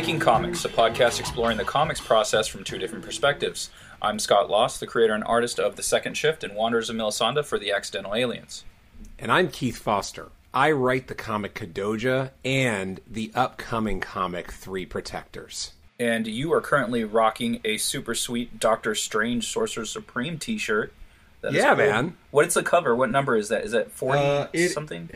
Welcome to Making Comics, a podcast exploring the comics process from two different perspectives. I'm Scott Loss, the creator and artist of The Second Shift and Wanderers of Melisande for The Accidental Aliens. And I'm Keith Foster. I write the comic Kadoja and the upcoming comic Three Protectors. And you are currently rocking a super sweet Doctor Strange Sorcerer Supreme t shirt. Yeah, cool. man. What is the cover? What number is that? Is that 40 uh, it, something?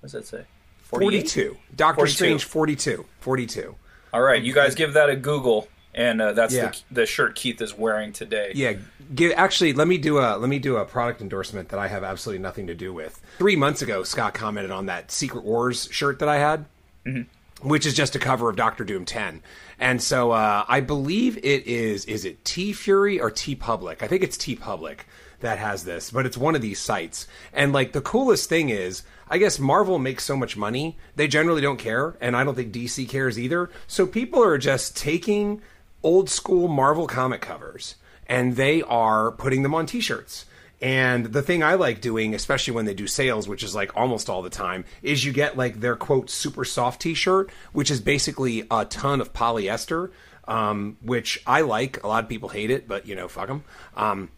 What does that say? 42. Doctor 42. Strange 42. 42. All right, you guys give that a Google and uh, that's yeah. the, the shirt Keith is wearing today. Yeah, give, actually, let me do a let me do a product endorsement that I have absolutely nothing to do with. Three months ago, Scott commented on that Secret Wars shirt that I had, mm-hmm. which is just a cover of Doctor Doom ten, and so uh, I believe it is is it T TeeFury or T TeePublic? I think it's T TeePublic that has this, but it's one of these sites. And like the coolest thing is, I guess Marvel makes so much money, they generally don't care, and I don't think DC cares either. So people are just taking old school Marvel comic covers and they are putting them on t-shirts. And the thing I like doing, especially when they do sales, which is like almost all the time, is you get like their quote super soft t-shirt, which is basically a ton of polyester, um, which I like. A lot of people hate it, but you know, fuck them. Um,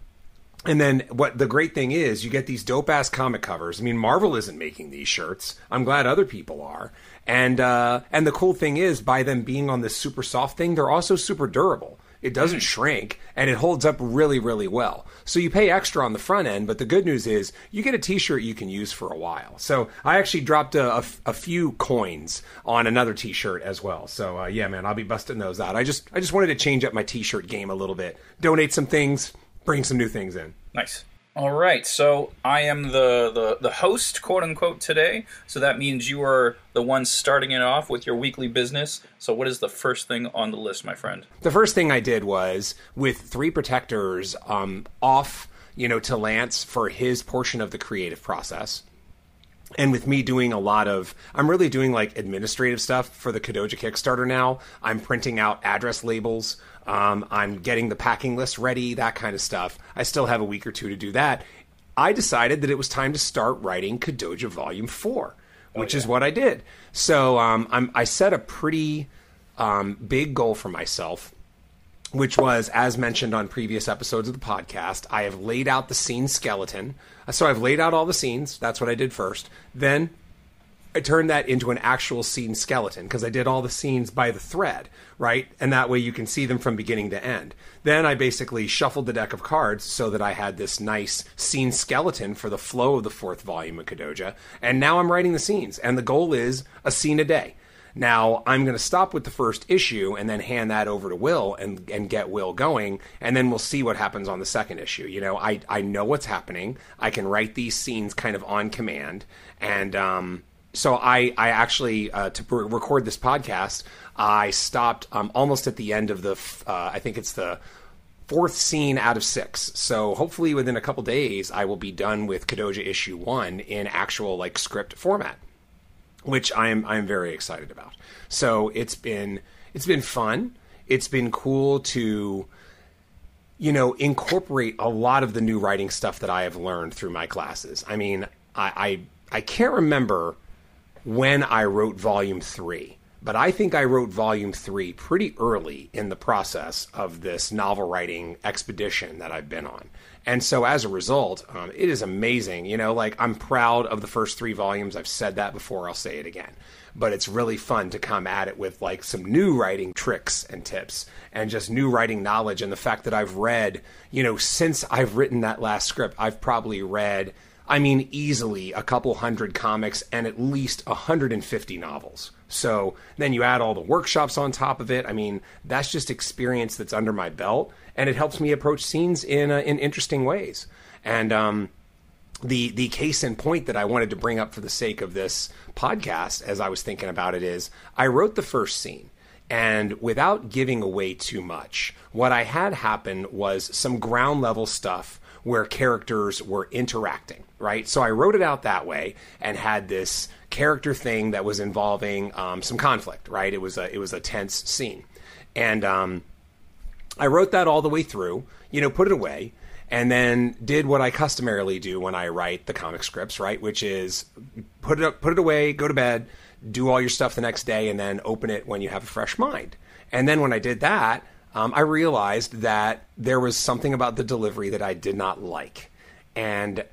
and then what the great thing is, you get these dope ass comic covers. I mean, Marvel isn't making these shirts. I'm glad other people are. And uh, and the cool thing is, by them being on this super soft thing, they're also super durable. It doesn't shrink and it holds up really, really well. So you pay extra on the front end, but the good news is you get a T-shirt you can use for a while. So I actually dropped a, few coins on another T-shirt as well. So uh, yeah, man, I'll be busting those out. I just I just wanted to change up my T-shirt game a little bit, donate some things, bring some new things in. Nice. All right, so I am the, the, the host, quote unquote, today. So that means you are the one starting it off with your weekly business. So, what is the first thing on the list, my friend? The first thing I did was with three protectors um, off, you know, to Lance for his portion of the creative process and with me doing a lot of i'm really doing like administrative stuff for the kadoja kickstarter now i'm printing out address labels um, i'm getting the packing list ready that kind of stuff i still have a week or two to do that i decided that it was time to start writing kadoja volume 4 which oh, yeah. is what i did so um, i set a pretty um, big goal for myself which was, as mentioned on previous episodes of the podcast, I have laid out the scene skeleton. So I've laid out all the scenes. That's what I did first. Then I turned that into an actual scene skeleton because I did all the scenes by the thread, right? And that way you can see them from beginning to end. Then I basically shuffled the deck of cards so that I had this nice scene skeleton for the flow of the fourth volume of Kadoja. And now I'm writing the scenes. And the goal is a scene a day. Now I'm going to stop with the first issue and then hand that over to Will and and get Will going, and then we'll see what happens on the second issue. You know, I I know what's happening. I can write these scenes kind of on command, and um, so I I actually uh, to record this podcast, I stopped um, almost at the end of the uh, I think it's the fourth scene out of six. So hopefully within a couple days, I will be done with Kadoja issue one in actual like script format which I am I'm very excited about. So it's been it's been fun. It's been cool to you know incorporate a lot of the new writing stuff that I have learned through my classes. I mean, I I, I can't remember when I wrote volume 3 but I think I wrote volume three pretty early in the process of this novel writing expedition that I've been on. And so as a result, um, it is amazing. You know, like I'm proud of the first three volumes. I've said that before, I'll say it again. But it's really fun to come at it with like some new writing tricks and tips and just new writing knowledge. And the fact that I've read, you know, since I've written that last script, I've probably read I mean, easily a couple hundred comics and at least 150 novels. So then you add all the workshops on top of it. I mean, that's just experience that's under my belt, and it helps me approach scenes in uh, in interesting ways. And um, the the case in point that I wanted to bring up for the sake of this podcast, as I was thinking about it, is I wrote the first scene. And without giving away too much, what I had happen was some ground level stuff where characters were interacting, right? So I wrote it out that way and had this character thing that was involving um, some conflict, right? It was a it was a tense scene, and um, I wrote that all the way through. You know, put it away, and then did what I customarily do when I write the comic scripts, right? Which is put it up, put it away, go to bed, do all your stuff the next day, and then open it when you have a fresh mind. And then when I did that, um, I realized that there was something about the delivery that I did not like. And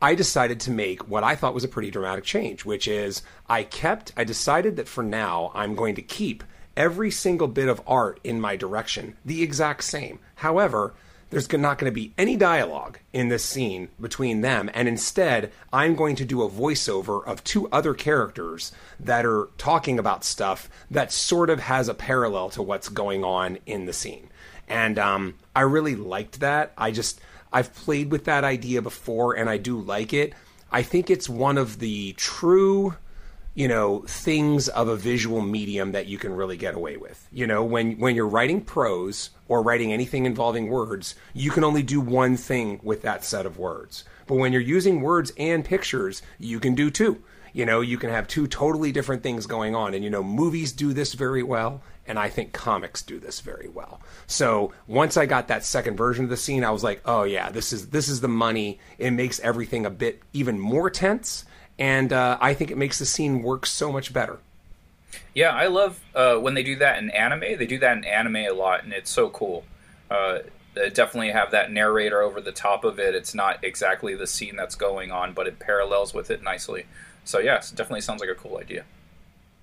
I decided to make what I thought was a pretty dramatic change, which is I kept, I decided that for now, I'm going to keep every single bit of art in my direction the exact same. However, there's not going to be any dialogue in this scene between them, and instead, I'm going to do a voiceover of two other characters that are talking about stuff that sort of has a parallel to what's going on in the scene. And um, I really liked that. I just, I've played with that idea before, and I do like it. I think it's one of the true you know things of a visual medium that you can really get away with. You know when when you're writing prose or writing anything involving words you can only do one thing with that set of words. But when you're using words and pictures you can do two. You know you can have two totally different things going on. And you know movies do this very well and I think comics do this very well. So once I got that second version of the scene, I was like, "Oh yeah, this is this is the money." It makes everything a bit even more tense, and uh, I think it makes the scene work so much better. Yeah, I love uh, when they do that in anime. They do that in anime a lot, and it's so cool. Uh, definitely have that narrator over the top of it. It's not exactly the scene that's going on, but it parallels with it nicely. So yes, definitely sounds like a cool idea.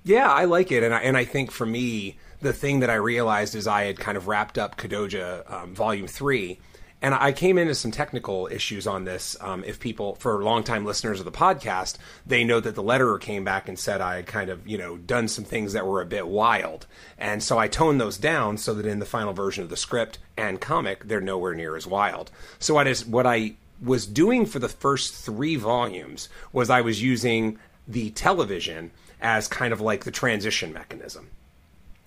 Yeah, I like it, and I, and I think for me, the thing that I realized is I had kind of wrapped up Kadoja um, Volume Three and I came into some technical issues on this. Um, if people, for longtime listeners of the podcast, they know that the letterer came back and said I had kind of, you know, done some things that were a bit wild. And so I toned those down so that in the final version of the script and comic, they're nowhere near as wild. So what is what I was doing for the first three volumes was I was using the television as kind of like the transition mechanism.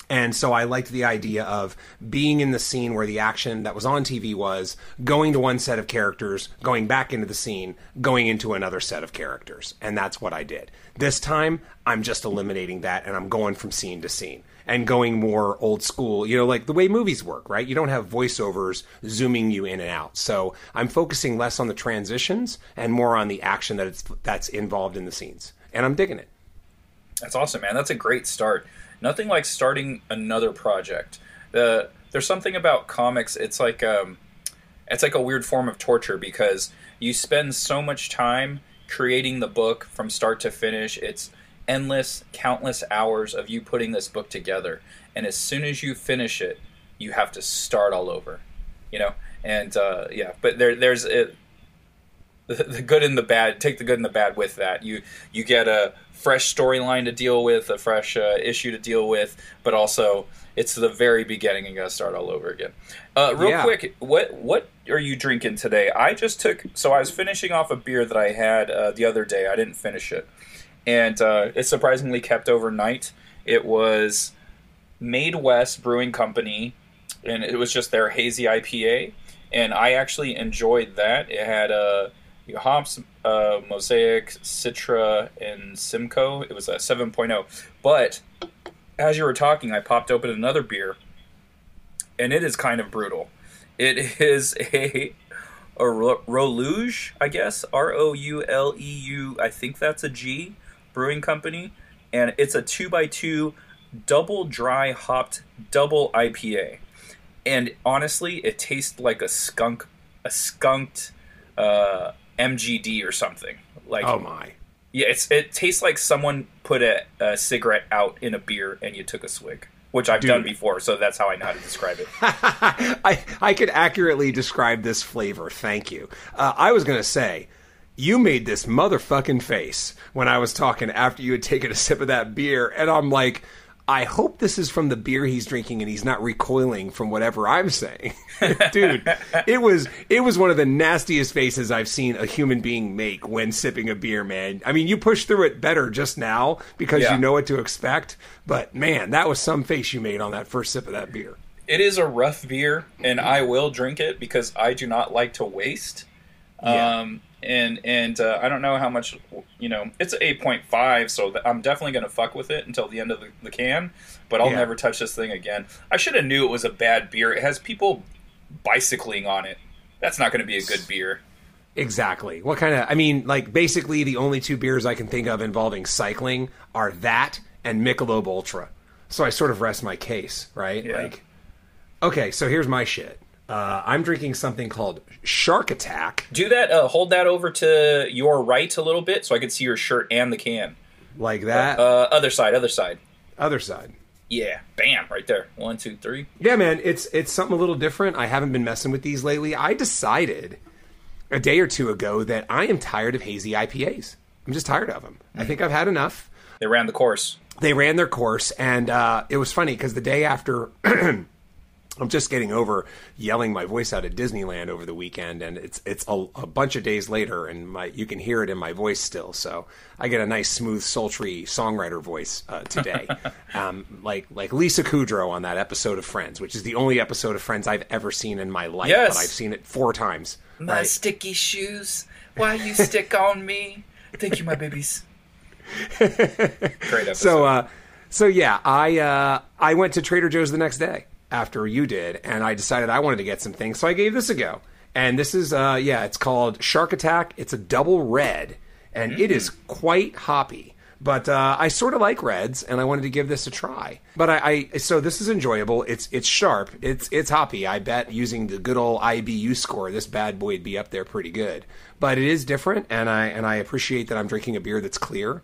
And so I liked the idea of being in the scene where the action that was on TV was, going to one set of characters, going back into the scene, going into another set of characters. And that's what I did. This time, I'm just eliminating that and I'm going from scene to scene and going more old school, you know, like the way movies work, right? You don't have voiceovers zooming you in and out. So I'm focusing less on the transitions and more on the action that it's, that's involved in the scenes. And I'm digging it. That's awesome, man. That's a great start nothing like starting another project. The there's something about comics. It's like um, it's like a weird form of torture because you spend so much time creating the book from start to finish. It's endless, countless hours of you putting this book together, and as soon as you finish it, you have to start all over. You know, and uh, yeah, but there there's it, the, the good and the bad. Take the good and the bad with that. You you get a fresh storyline to deal with, a fresh uh, issue to deal with, but also it's the very beginning and got to start all over again. Uh, real yeah. quick, what what are you drinking today? I just took so I was finishing off a beer that I had uh, the other day. I didn't finish it, and uh, it surprisingly kept overnight. It was Made West Brewing Company, and it was just their hazy IPA, and I actually enjoyed that. It had a uh, hops, uh, Mosaic, Citra, and Simcoe. It was a 7.0. But as you were talking, I popped open another beer, and it is kind of brutal. It is a a Rouluge, I guess, R O U L E U. I think that's a G brewing company, and it's a two by two double dry hopped double IPA. And honestly, it tastes like a skunk, a skunked uh, MGD or something. Like oh my, yeah, it's it tastes like someone put a, a cigarette out in a beer and you took a swig which I've Dude. done before, so that's how I know how to describe it. I I could accurately describe this flavor. Thank you. Uh, I was gonna say. You made this motherfucking face when I was talking after you had taken a sip of that beer, and I'm like, I hope this is from the beer he's drinking and he's not recoiling from whatever I'm saying. Dude, it was it was one of the nastiest faces I've seen a human being make when sipping a beer, man. I mean, you push through it better just now because yeah. you know what to expect, but man, that was some face you made on that first sip of that beer. It is a rough beer and I will drink it because I do not like to waste. Yeah. Um, and and uh, I don't know how much you know. It's eight point five, so I'm definitely gonna fuck with it until the end of the, the can. But I'll yeah. never touch this thing again. I should have knew it was a bad beer. It has people bicycling on it. That's not going to be a good beer. Exactly. What kind of? I mean, like basically the only two beers I can think of involving cycling are that and Michelob Ultra. So I sort of rest my case, right? Yeah. Like, okay, so here's my shit. Uh, I'm drinking something called Shark Attack, Do that. Uh, hold that over to your right a little bit, so I can see your shirt and the can. like that. Uh, other side, other side. Other side. Yeah, bam, right there. One, two, three. Yeah, man, it's it's something a little different. I haven't been messing with these lately. I decided a day or two ago that I am tired of hazy IPAs. I'm just tired of them. I think I've had enough. They ran the course. They ran their course, and uh, it was funny because the day after. I'm just getting over yelling my voice out at Disneyland over the weekend, and it's it's a, a bunch of days later, and my you can hear it in my voice still. So I get a nice, smooth, sultry songwriter voice uh, today, um, like like Lisa Kudrow on that episode of Friends, which is the only episode of Friends I've ever seen in my life, Yes. but I've seen it four times. My right? sticky shoes. Why you stick on me? Thank you, my babies. Great episode. So, uh, so yeah, I uh, I went to Trader Joe's the next day after you did, and I decided I wanted to get some things, so I gave this a go. And this is, uh, yeah, it's called Shark Attack. It's a double red, and it is quite hoppy. But uh, I sort of like reds, and I wanted to give this a try. But I, I so this is enjoyable. It's it's sharp. It's it's hoppy. I bet using the good old IBU score, this bad boy would be up there pretty good. But it is different, and I and I appreciate that I'm drinking a beer that's clear.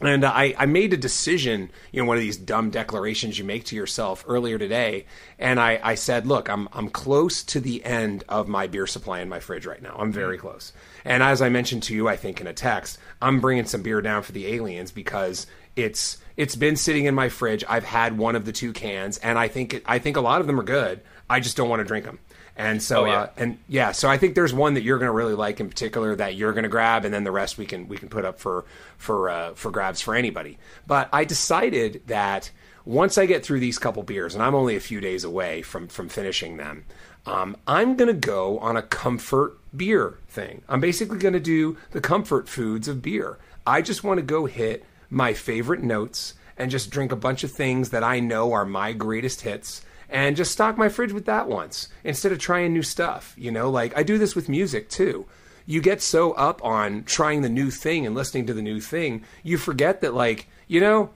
And uh, I, I made a decision, you know, one of these dumb declarations you make to yourself earlier today. And I, I said, look, I'm, I'm close to the end of my beer supply in my fridge right now. I'm very mm. close. And as I mentioned to you, I think in a text, I'm bringing some beer down for the aliens because it's, it's been sitting in my fridge. I've had one of the two cans and I think, it, I think a lot of them are good. I just don't want to drink them. And so, Oh, yeah. uh, and yeah, so I think there's one that you're going to really like in particular that you're going to grab, and then the rest we can we can put up for for uh, for grabs for anybody. But I decided that once I get through these couple beers, and I'm only a few days away from from finishing them, um, I'm going to go on a comfort beer thing. I'm basically going to do the comfort foods of beer. I just want to go hit my favorite notes and just drink a bunch of things that I know are my greatest hits and just stock my fridge with that once instead of trying new stuff. You know, like I do this with music too. You get so up on trying the new thing and listening to the new thing, you forget that, like, you know,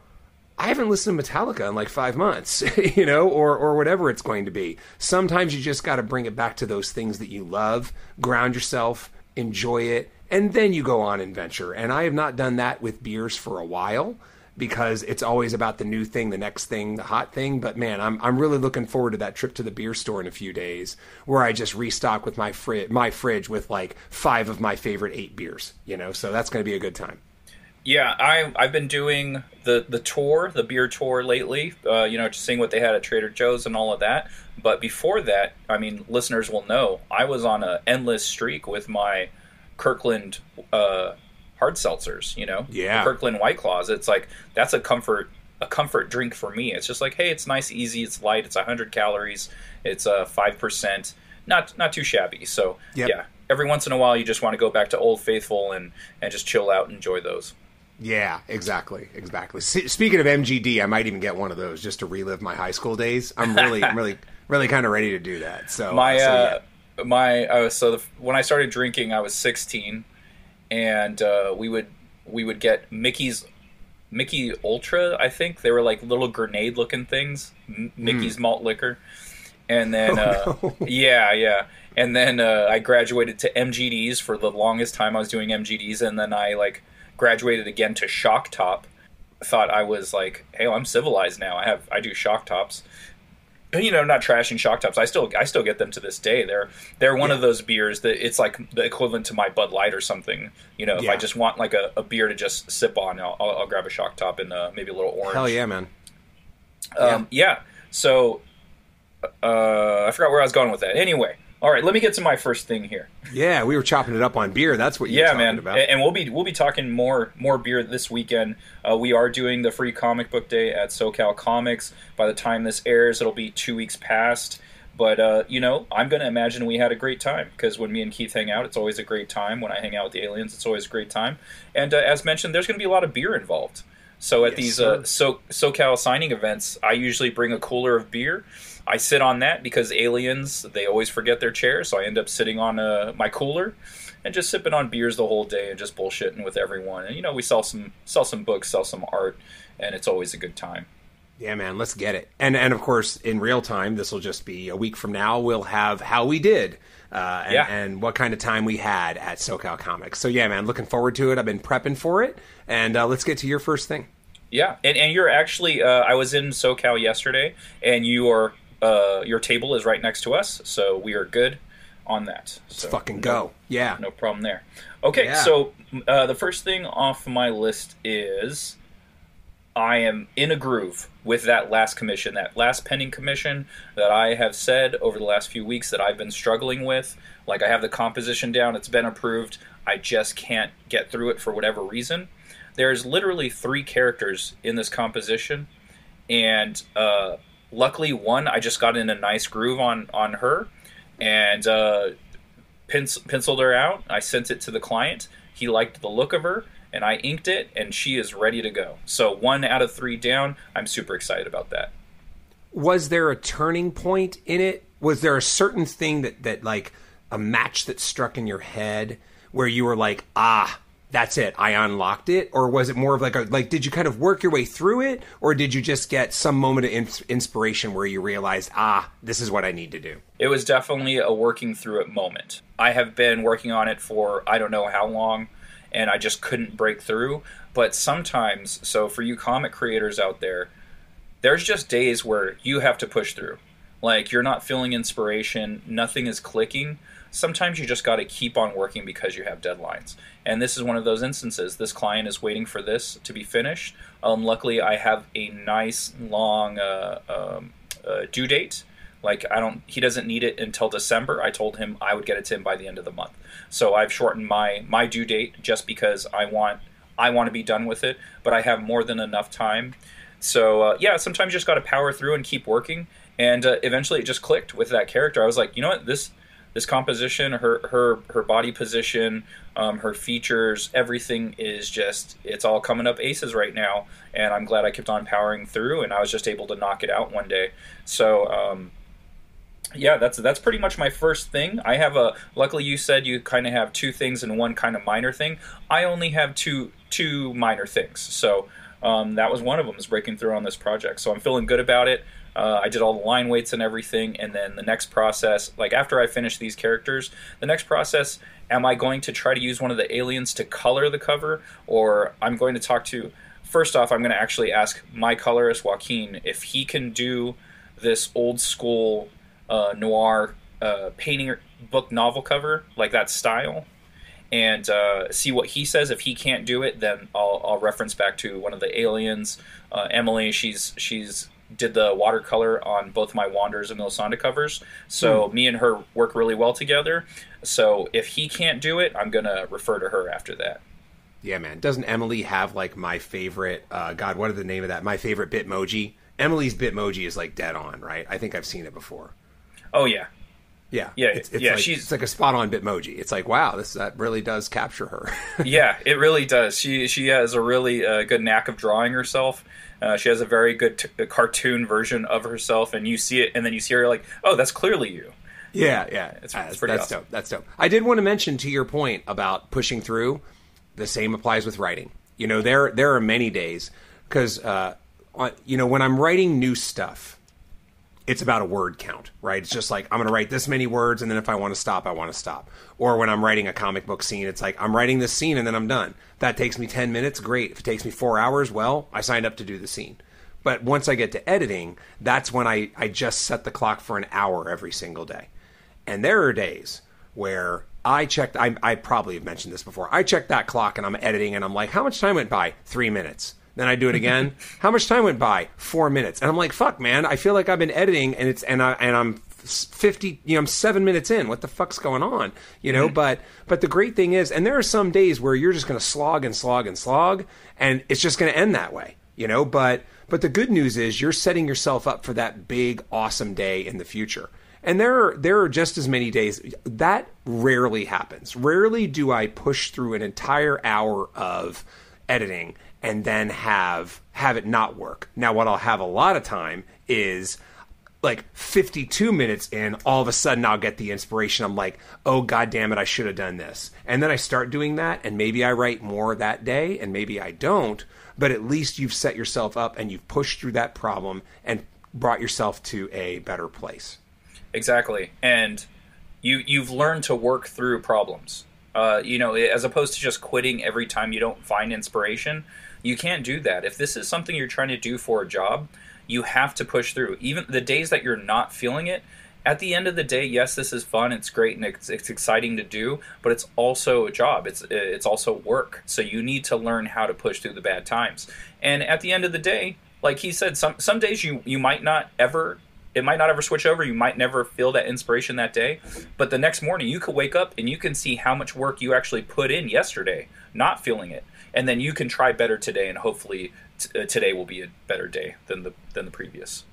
I haven't listened to Metallica in like five months, you know, or or whatever it's going to be. Sometimes you just got to bring it back to those things that you love, ground yourself, enjoy it, and then you go on and venture. And I have not done that with beers for a while because it's always about the new thing, the next thing, the hot thing. But man, I'm I'm really looking forward to that trip to the beer store in a few days, where I just restock with my fridge, my fridge with like five of my favorite eight beers. You know, so that's going to be a good time. Yeah, I I've been doing the the tour, the beer tour lately. Uh, you know, just seeing what they had at Trader Joe's and all of that. But before that, I mean, listeners will know I was on an endless streak with my Kirkland uh, hard seltzers. You know, Yeah. The Kirkland White Claws. It's like that's a comfort a comfort drink for me. It's just like, hey, it's nice, easy, it's light, it's hundred calories, it's uh five percent, not not too shabby. So Yep. yeah, every once in a while, you just want to go back to Old Faithful and and just chill out and enjoy those. Yeah, exactly, exactly. S- speaking of MGD, I might even get one of those just to relive my high school days. I'm really, I'm really, really kind of ready to do that. So my so, uh, my uh, so the, when I started drinking, I was 16, and uh, we would we would get Mickey's Mickey Ultra. I think they were like little grenade looking things, M- Mickey's malt liquor, and then uh, yeah, yeah. And then uh, I graduated to MGDs for the longest time. I was doing MGDs, and then I like graduated again to Shock Top. Thought I was like, hey, I'm civilized now. I have I do Shock Tops you know, not trashing shock tops. I still I still get them to this day. They're they're one of those beers that it's like the equivalent to my Bud Light or something. You know, if Yeah. I just want like a, a beer to just sip on, I'll, I'll, I'll grab a shock top and uh, maybe a little orange. hell yeah, man. Um, yeah. So uh, I forgot where I was going with that. Anyway, all right. Let me get to my first thing here. Yeah, we were chopping it up on beer. That's what you yeah, talking man, about. and and we'll be we'll be talking more more beer this weekend. Uh, we are doing the free comic book day at SoCal Comics. By the time this airs, it'll be two weeks past. But uh, you know, I'm going to imagine we had a great time because when me and Keith hang out, it's always a great time. When I hang out with the aliens, it's always a great time. And uh, as mentioned, there's going to be a lot of beer involved. So at Yes, these uh, so SoCal signing events, I usually bring a cooler of beer. I sit on that because aliens they always forget their chairs, so I end up sitting on uh, my cooler, and just sipping on beers the whole day and just bullshitting with everyone. And you know, we sell some sell some books, sell some art, and it's always a good time. Yeah, man, let's get it. And and of course, in real time, this will just be a week from now. We'll have how we did. Uh, and, Yeah. and what kind of time we had at SoCal Comics. So yeah, man, looking forward to it. I've been prepping for it, and uh, let's get to your first thing. Yeah, and and you're actually uh, I was in SoCal yesterday, and you are uh, your table is right next to us, so we are good on that. So Fucking no- go. Yeah. no problem there. Okay, Yeah. so uh, the first thing off my list is I am in a groove with that last commission, that last pending commission that I have said over the last few weeks that I've been struggling with. Like I have the composition down, it's been approved. I just can't get through it for whatever reason. There's literally three characters in this composition, and uh, luckily one I just got in a nice groove on on her, and uh, pencil, penciled her out. I sent it to the client. He liked the look of her, and I inked it, and she is ready to go. So one out of three down. I'm super excited about that. was there a turning point in it? Was there a certain thing that that like a match that struck in your head where you were like, ah, that's it, I unlocked it, or was it more of like a like did you kind of work your way through it, or did you just get some moment of ins- inspiration where you realized, ah, this is what I need to do? It was definitely a working through it moment. I have been working on it for I don't know how long, and I just couldn't break through. But sometimes, so for you comic creators out there, there's just days where you have to push through. Like you're not feeling inspiration, nothing is clicking. Sometimes you just got to keep on working because you have deadlines. And this is one of those instances. This client is waiting for this to be finished. Um, luckily, I have a nice long uh, um, uh, due date. Like I don't, he doesn't need it until December. I told him I would get it to him by the end of the month. So I've shortened my my due date just because I want I want to be done with it. But I have more than enough time so uh, yeah, sometimes you just got to power through and keep working. And uh, eventually, it just clicked with that character. I was like, you know what, this this composition, her her her body position, um, her features, everything is just it's all coming up aces right now. And I'm glad I kept on powering through, and I was just able to knock it out one day. So. Um, yeah, that's that's pretty much my first thing. I have a. Luckily, you said you kind of have two things and one kind of minor thing. I only have two two minor things. So um, that was one of them is breaking through on this project. So I'm feeling good about it. Uh, I did all the line weights and everything, and then the next process, like after I finish these characters, the next process, am I going to try to use one of the aliens to color the cover, or I'm going to talk to? First off, I'm going to actually ask my colorist Joaquin if he can do this old school uh, noir uh, painting book novel cover like that style and uh, see what he says. If he can't do it, then I'll, I'll reference back to one of the aliens. Uh, Emily, she's she's did the watercolor on both my Wanderers and Melisande covers, so me and her work really well together. So if he can't do it, I'm gonna refer to her after that. Yeah, man. Doesn't Emily have like my favorite? Uh, God, what is the name of that? My favorite Bitmoji. Emily's Bitmoji is like dead on, right? I think I've seen it before. Oh yeah, Yeah, Yeah, It's, it's yeah, like, she's- it's like a spot on Bitmoji. It's like wow, this that really does capture her. yeah, it really does. She she has a really uh, good knack of drawing herself. Uh, she has a very good t- cartoon version of herself, and you see it, and then you see her like, oh, that's clearly you. Yeah, yeah, It's- Uh, it's pretty that's awesome. dope. That's dope. I did want to mention to your point about pushing through. The same applies with writing. You know, there there are many days because uh, you know when I'm writing new stuff, it's about a word count, right? It's just like I'm going to write this many words, and then if I want to stop, I want to stop. Or when I'm writing a comic book scene, it's like I'm writing this scene and then I'm done. That takes me ten minutes. Great. If it takes me four hours, well, I signed up to do the scene. But once I get to editing, that's when I, I just set the clock for an hour every single day. And there are days where I checked, I, I probably have mentioned this before. I check that clock and I'm editing and I'm like, how much time went by? Three minutes. Then I do it again. how much time went by? Four minutes. And I'm like, fuck, man. I feel like I've been editing and it's, and I, and I'm 50, you know, I'm seven minutes in. What the fuck's going on? You know, mm-hmm. but, but the great thing is, and there are some days where you're just going to slog and slog and slog and it's just going to end that way, you know, but, but the good news is you're setting yourself up for that big, awesome day in the future. And there are there are just as many days that rarely happens. Rarely do I push through an entire hour of editing and then have have it not work. Now what I'll have a lot of time is like 52 minutes in, all of a sudden I'll get the inspiration. I'm like, oh, god damn it, I should have done this. And then I start doing that, and maybe I write more that day, and maybe I don't. But at least you've set yourself up and you've pushed through that problem and brought yourself to a better place. Exactly. And you you've learned to work through problems. Uh, you know, as opposed to just quitting every time you don't find inspiration. You can't do that. If this is something you're trying to do for a job, you have to push through. Even the days that you're not feeling it, at the end of the day, yes, this is fun, it's great, and it's, it's exciting to do, but it's also a job. It's it's also work. So you need to learn how to push through the bad times. And at the end of the day, like he said, some some days you you might not ever it might not ever switch over. You might never feel that inspiration that day, but the next morning you could wake up and you can see how much work you actually put in yesterday, not feeling it, and then you can try better today, and hopefully t- uh, today will be a better day than the than the previous.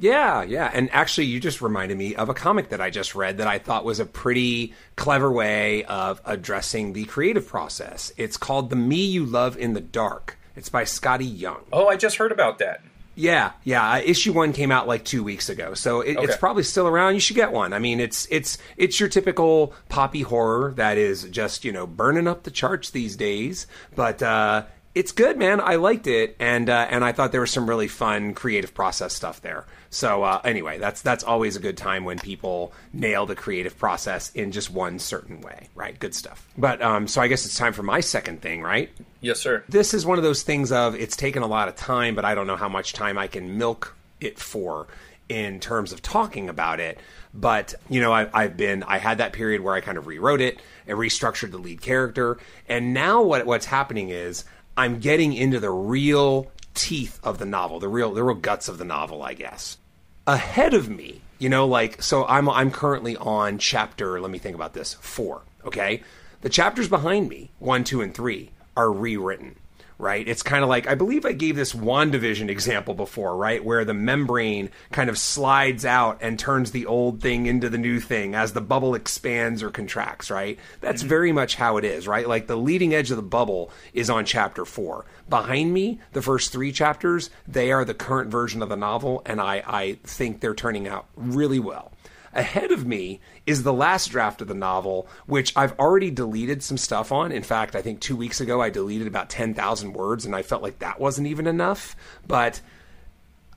Yeah, yeah. And actually, you just reminded me of a comic that I just read that I thought was a pretty clever way of addressing the creative process. It's called The Me You Love in the Dark. It's by Skottie Young. Oh, I just heard about that. Yeah, yeah. Uh, issue one came out like two weeks ago, so it, okay. it's probably still around. You should get one. I mean, it's it's it's your typical poppy horror that is just you know burning up the charts these days. But uh, it's good, man. I liked it, and uh, and I thought there was some really fun creative process stuff there. So uh, anyway, that's that's always a good time when people nail the creative process in just one certain way, right? Good stuff. But um, so I guess it's time for my second thing, right? Yes, sir. This is one of those things of it's taken a lot of time, but I don't know how much time I can milk it for in terms of talking about it. But you know, I, I've been I had that period where I kind of rewrote it and restructured the lead character, and now what what's happening is I'm getting into the real teeth of the novel, the real the real guts of the novel, I guess. Ahead of me, you know, like so I'm I'm currently on chapter, let me think about this, 4, okay? The chapters behind me, 1, 2 and 3 are rewritten right? It's kind of like I believe I gave this WandaVision example before, right? Where the membrane kind of slides out and turns the old thing into the new thing as the bubble expands or contracts, right? That's mm-hmm. very much how it is, right? Like the leading edge of the bubble is on chapter 4. Behind me, the first 3 chapters, they are the current version of the novel and I I think they're turning out really well. Ahead of me is the last draft of the novel, which I've already deleted some stuff on. In fact, I think two weeks ago I deleted about 10,000 words, and I felt like that wasn't even enough. But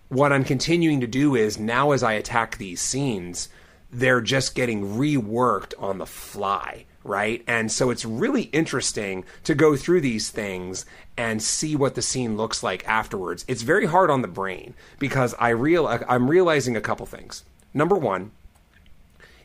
what I'm continuing to do is now as I attack these scenes, they're just getting reworked on the fly right? And so it's really interesting to go through these things and see what the scene looks like afterwards. It's very hard on the brain because I real I'm realizing a couple things. Number 1,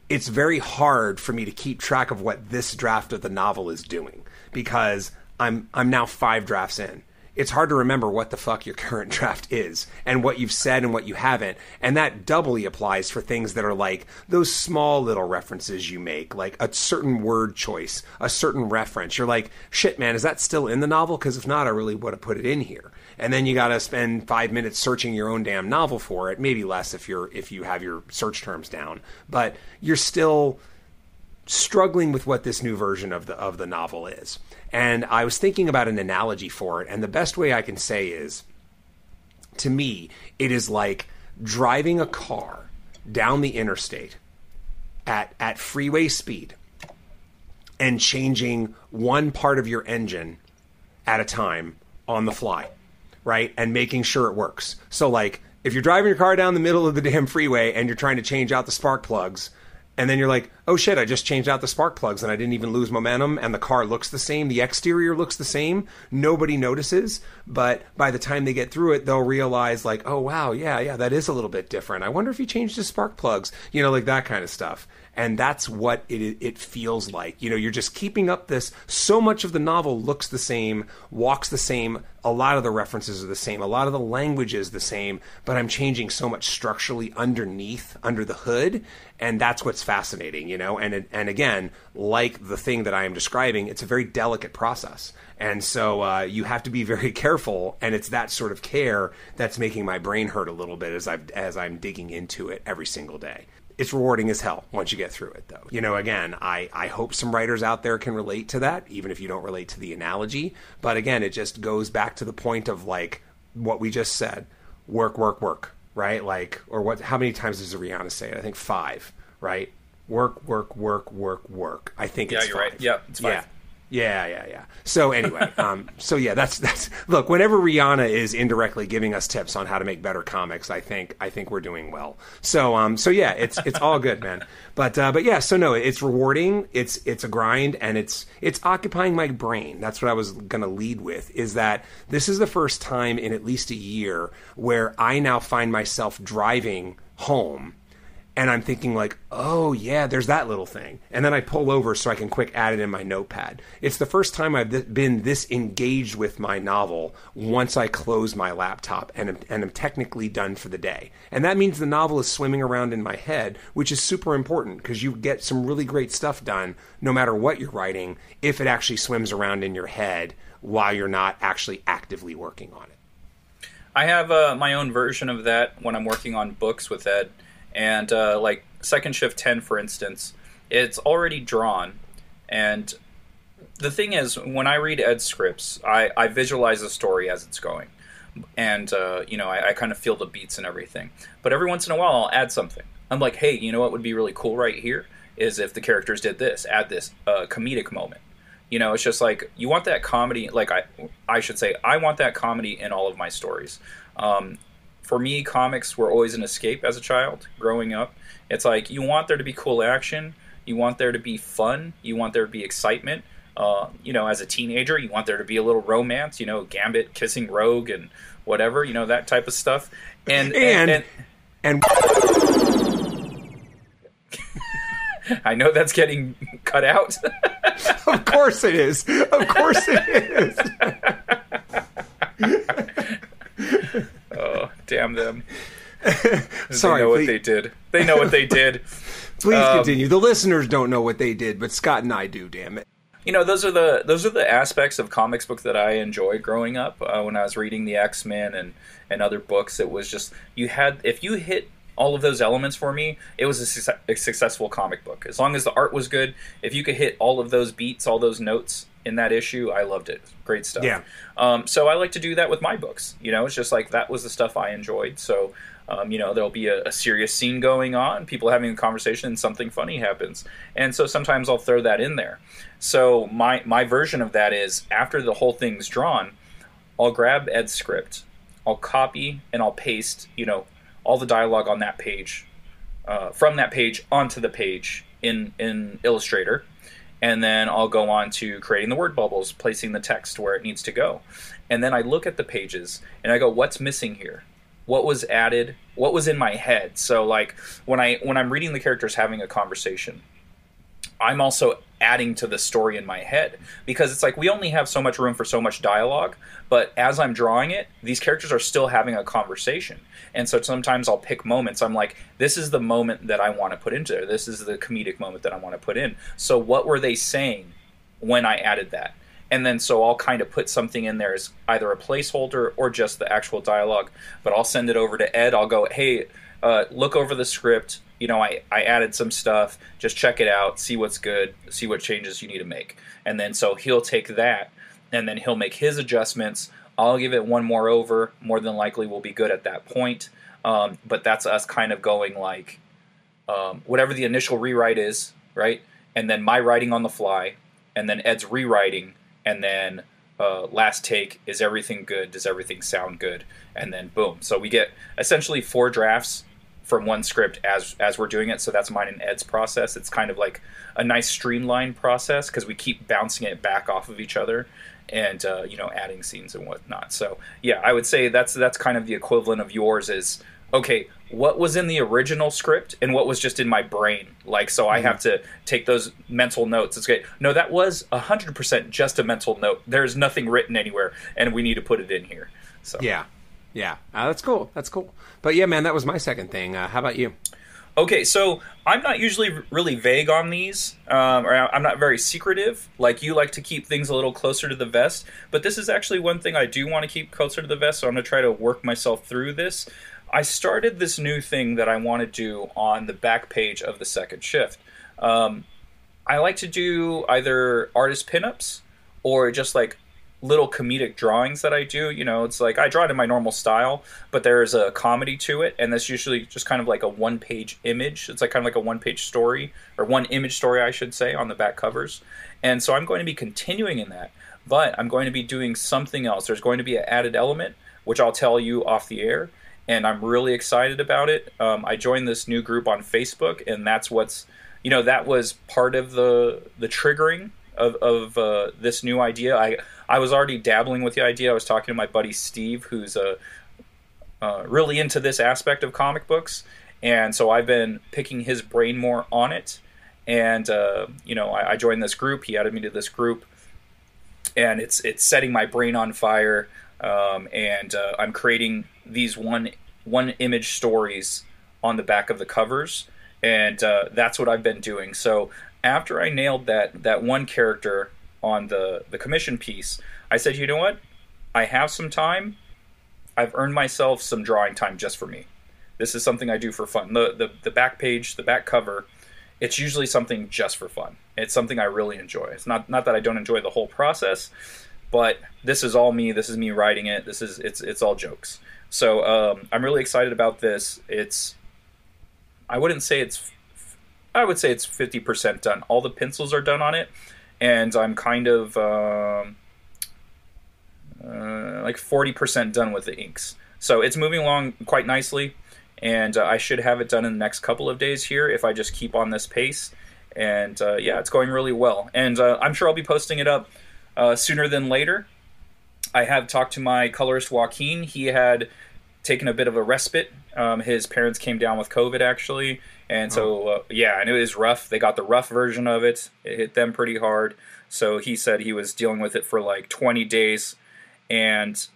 it's very hard for me to keep track of what this draft of the novel is doing because I'm I'm now five drafts in. It's hard to remember what the fuck your current draft is and what you've said and what you haven't. And that doubly applies for things that are like those small little references you make, like a certain word choice, a certain reference. You're like, shit, man, is that still in the novel? Because if not, I really would have put it in here and then you got to spend five minutes searching your own damn novel for it. Maybe less if you're if you have your search terms down, but you're still struggling with what this new version of the of the novel is. And I was thinking about an analogy for it, and the best way I can say is, to me, it is like driving a car down the interstate at at freeway speed and changing one part of your engine at a time on the fly right? And making sure it works. So, like, if you're driving your car down the middle of the damn freeway and you're trying to change out the spark plugs, and then you're like, oh shit, I just changed out the spark plugs and I didn't even lose momentum, and the car looks the same, the exterior looks the same, nobody notices, but by the time they get through it, they'll realize, like, oh wow, yeah, yeah, that is a little bit different. I wonder if he changed his spark plugs, you know, like that kind of stuff and that's what it it feels like. You know, you're just keeping up this. So much of the novel looks the same, walks the same. A lot of the references are the same. A lot of the language is the same, but I'm changing so much structurally underneath, under the hood, and that's what's fascinating. You know, and and again, like the thing that I am describing, it's a very delicate process. And so uh, you have to be very careful, and it's that sort of care that's making my brain hurt a little bit as I as I'm digging into it every single day it's rewarding as hell once you get through it though you know again i i hope some writers out there can relate to that even if you don't relate to the analogy but again it just goes back to the point of like what we just said work work work right? Like, or what? How many times does Rihanna say it? I think five, right? Work, work, work, work, work. I think Yeah, it's you're five. right. Yeah, it's five. Yeah. Yeah, yeah, yeah. So anyway, um, so yeah, that's that's look. Whenever Rihanna is indirectly giving us tips on how to make better comics, I think I think we're doing well. So um, so yeah, it's it's all good, man. But uh, but yeah, so no, it's rewarding. It's it's a grind, and it's it's occupying my brain. That's what I was gonna lead with. Is that this is the first time in at least a year where I now find myself driving home and I'm thinking like, oh yeah, there's that little thing, and then I pull over so I can quick add it in my notepad. It's the first time I've been this engaged with my novel once I close my laptop and am, and am technically done for the day, and that means the novel is swimming around in my head, which is super important because you get some really great stuff done no matter what you're writing if it actually swims around in your head while you're not actually actively working on it. I have uh, my own version of that when I'm working on books with Ed, and uh, like Second Shift Ten, for instance, it's already drawn, and the thing is, when I read Ed's scripts, I, I visualize the story as it's going, and uh, you know I, I kind of feel the beats and everything. But every once in a while, I'll add something. I'm like, hey, you know what would be really cool right here is if the characters did this, add this uh, comedic moment. You know, it's just like you want that comedy. Like I, I should say, I want that comedy in all of my stories. Um, for me, comics were always an escape as a child growing up. It's like you want there to be cool action, you want there to be fun, you want there to be excitement. Uh, you know, as a teenager, you want there to be a little romance. You know, Gambit kissing Rogue and whatever. You know that type of stuff. And And- and, And and I know that's getting cut out. of course it is. Of course it is. oh, damn them! Sorry, they know what they did. They know what they did. Please Um, continue. The listeners don't know what they did, but Scott and I do. Damn it! you know those are the those are the aspects of comics book that I enjoyed growing up uh, when I was reading the X Men and and other books. It was just you had if you hit all of those elements for me, it was a, success, a successful comic book. As long as the art was good, if you could hit all of those beats, all those notes in that issue, I loved it. Great stuff. Yeah. Um, so I like to do that with my books. You know, it's just like that was the stuff I enjoyed. So. Um, you know, there'll be a, a serious scene going on, people having a conversation, and something funny happens. And so sometimes I'll throw that in there. So my my version of that is after the whole thing's drawn, I'll grab Ed's script, I'll copy and I'll paste, you know, all the dialogue on that page, uh, from that page onto the page in in Illustrator, and then I'll go on to creating the word bubbles, placing the text where it needs to go, and then I look at the pages and I go, what's missing here? What was added? What was in my head? So like when I when I'm reading the characters having a conversation, I'm also adding to the story in my head because it's like we only have so much room for so much dialogue, but as I'm drawing it, these characters are still having a conversation. And so sometimes I'll pick moments. I'm like, this is the moment that I want to put into there. This is the comedic moment that I want to put in. So what were they saying when I added that? And then so I'll kind of put something in there as either a placeholder or just the actual dialogue. But I'll send it over to Ed. I'll go, hey, uh, look over the script. You know, I, I added some stuff. Just check it out, see what's good, see what changes you need to make. And then so he'll take that and then he'll make his adjustments. I'll give it one more over. More than likely, we'll be good at that point. Um, but that's us kind of going like um, whatever the initial rewrite is, right? And then my writing on the fly, and then Ed's rewriting, and then uh, last take is everything good? Does everything sound good? And then boom. So we get essentially four drafts from one script as as we're doing it. So that's mine and Ed's process. It's kind of like a nice streamlined process because we keep bouncing it back off of each other and uh, you know adding scenes and whatnot. So yeah, I would say that's that's kind of the equivalent of yours is okay. What was in the original script and what was just in my brain? Like, so I have to take those mental notes. It's great. No, that was hundred percent just a mental note. There's nothing written anywhere, and we need to put it in here. So Yeah, yeah. Uh, that's cool. That's cool. But yeah, man, that was my second thing. Uh, how about you? Okay, so I'm not usually really vague on these, um, or I'm not very secretive. Like you like to keep things a little closer to the vest, but this is actually one thing I do want to keep closer to the vest. So I'm going to try to work myself through this. I started this new thing that I want to do on the back page of the second shift. Um, I like to do either artist pinups or just like little comedic drawings that I do. You know, it's like I draw it in my normal style, but there's a comedy to it, and that's usually just kind of like a one page image. It's like kind of like a one page story or one image story, I should say, on the back covers. And so I'm going to be continuing in that, but I'm going to be doing something else. There's going to be an added element, which I'll tell you off the air. And I'm really excited about it. Um, I joined this new group on Facebook, and that's what's, you know, that was part of the the triggering of, of uh, this new idea. I I was already dabbling with the idea. I was talking to my buddy Steve, who's uh, uh, really into this aspect of comic books, and so I've been picking his brain more on it. And uh, you know, I, I, joined this group. He added me to this group, and it's it's setting my brain on fire. Um, and uh, I'm creating these one one image stories on the back of the covers, and uh, that's what I've been doing. So after I nailed that that one character on the the commission piece, I said, you know what? I have some time. I've earned myself some drawing time just for me. This is something I do for fun. The the, the back page, the back cover, it's usually something just for fun. It's something I really enjoy. It's not not that I don't enjoy the whole process, but this is all me. This is me writing it. This is it's it's all jokes. So um, I'm really excited about this. It's I wouldn't say it's I would say it's 50% done. All the pencils are done on it, and I'm kind of um, uh, like 40% done with the inks. So it's moving along quite nicely, and uh, I should have it done in the next couple of days here if I just keep on this pace. And uh, yeah, it's going really well. And uh, I'm sure I'll be posting it up uh, sooner than later. I have talked to my colorist Joaquin. He had taken a bit of a respite. Um, his parents came down with COVID actually, and so, oh. uh, yeah, and it was rough. They got the rough version of it. It hit them pretty hard. So he said he was dealing with it for like 20 days, and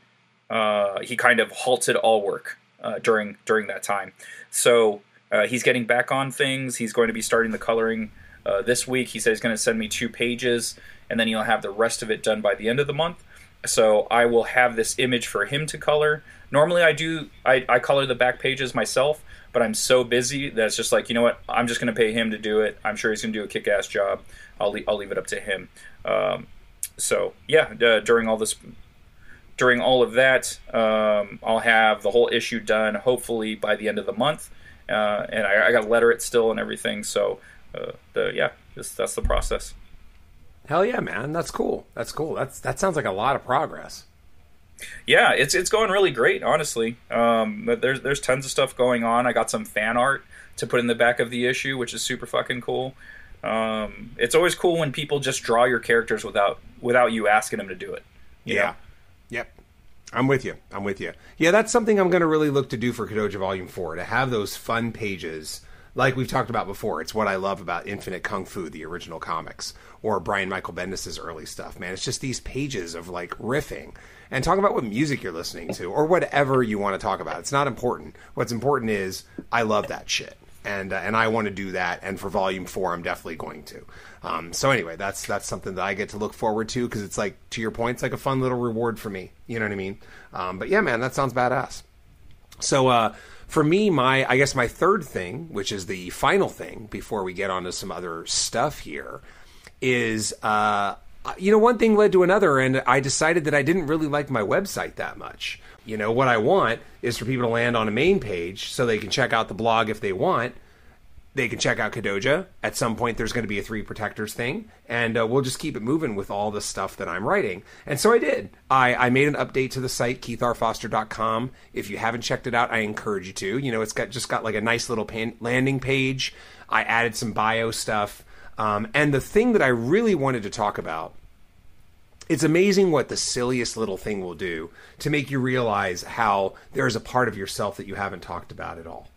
uh, he kind of halted all work uh, during during that time. So uh, he's getting back on things. He's going to be starting the coloring uh, this week. He said he's going to send me two pages, and then he'll have the rest of it done by the end of the month. So I will have this image for him to color. Normally, I do I, I color the back pages myself but I'm so busy that it's just like, you know what? I'm just going to pay him to do it. I'm sure he's going to do a kick ass job. I'll, le- I'll leave it up to him. Um, so, yeah, during all this, during all of that, um, I'll have the whole issue done hopefully by the end of the month. Uh, and I, I got to letter it still and everything. So, uh, the, yeah, this, that's the process. Hell yeah, man! That's cool. That's cool. That's that sounds like a lot of progress. Yeah, it's it's going really great, honestly. Um, there's there's tons of stuff going on. I got some fan art to put in the back of the issue, which is super fucking cool. Um, it's always cool when people just draw your characters without without you asking them to do it. Yeah. Know? Yep. I'm with you. I'm with you. Yeah, that's something I'm going to really look to do for Kadoja Volume 4 to have those fun pages like we've talked about before. It's what I love about Infinite Kung Fu, the original comics, or Brian Michael Bendis' early stuff, man. It's just these pages of like riffing and talk about what music you're listening to or whatever you want to talk about. It's not important. What's important is I love that shit. And, uh, and I want to do that, and for Volume Four, I'm definitely going to. Um, so anyway, that's that's something that I get to look forward to because it's like to your point, it's like a fun little reward for me. You know what I mean? Um, but yeah, man, that sounds badass. So uh, for me, my I guess my third thing, which is the final thing before we get on to some other stuff here, is uh, you know, one thing led to another, and I decided that I didn't really like my website that much. You know, what I want is for people to land on a main page so they can check out the blog if they want. They can check out Kadoja. At some point, there's going to be a three protectors thing, and uh, we'll just keep it moving with all the stuff that I'm writing. And so I did. I, I made an update to the site, keithrfoster.com. If you haven't checked it out, I encourage you to. You know, it's got just got like a nice little pan- landing page. I added some bio stuff. Um, and the thing that I really wanted to talk about it's amazing what the silliest little thing will do to make you realize how there's a part of yourself that you haven't talked about at all.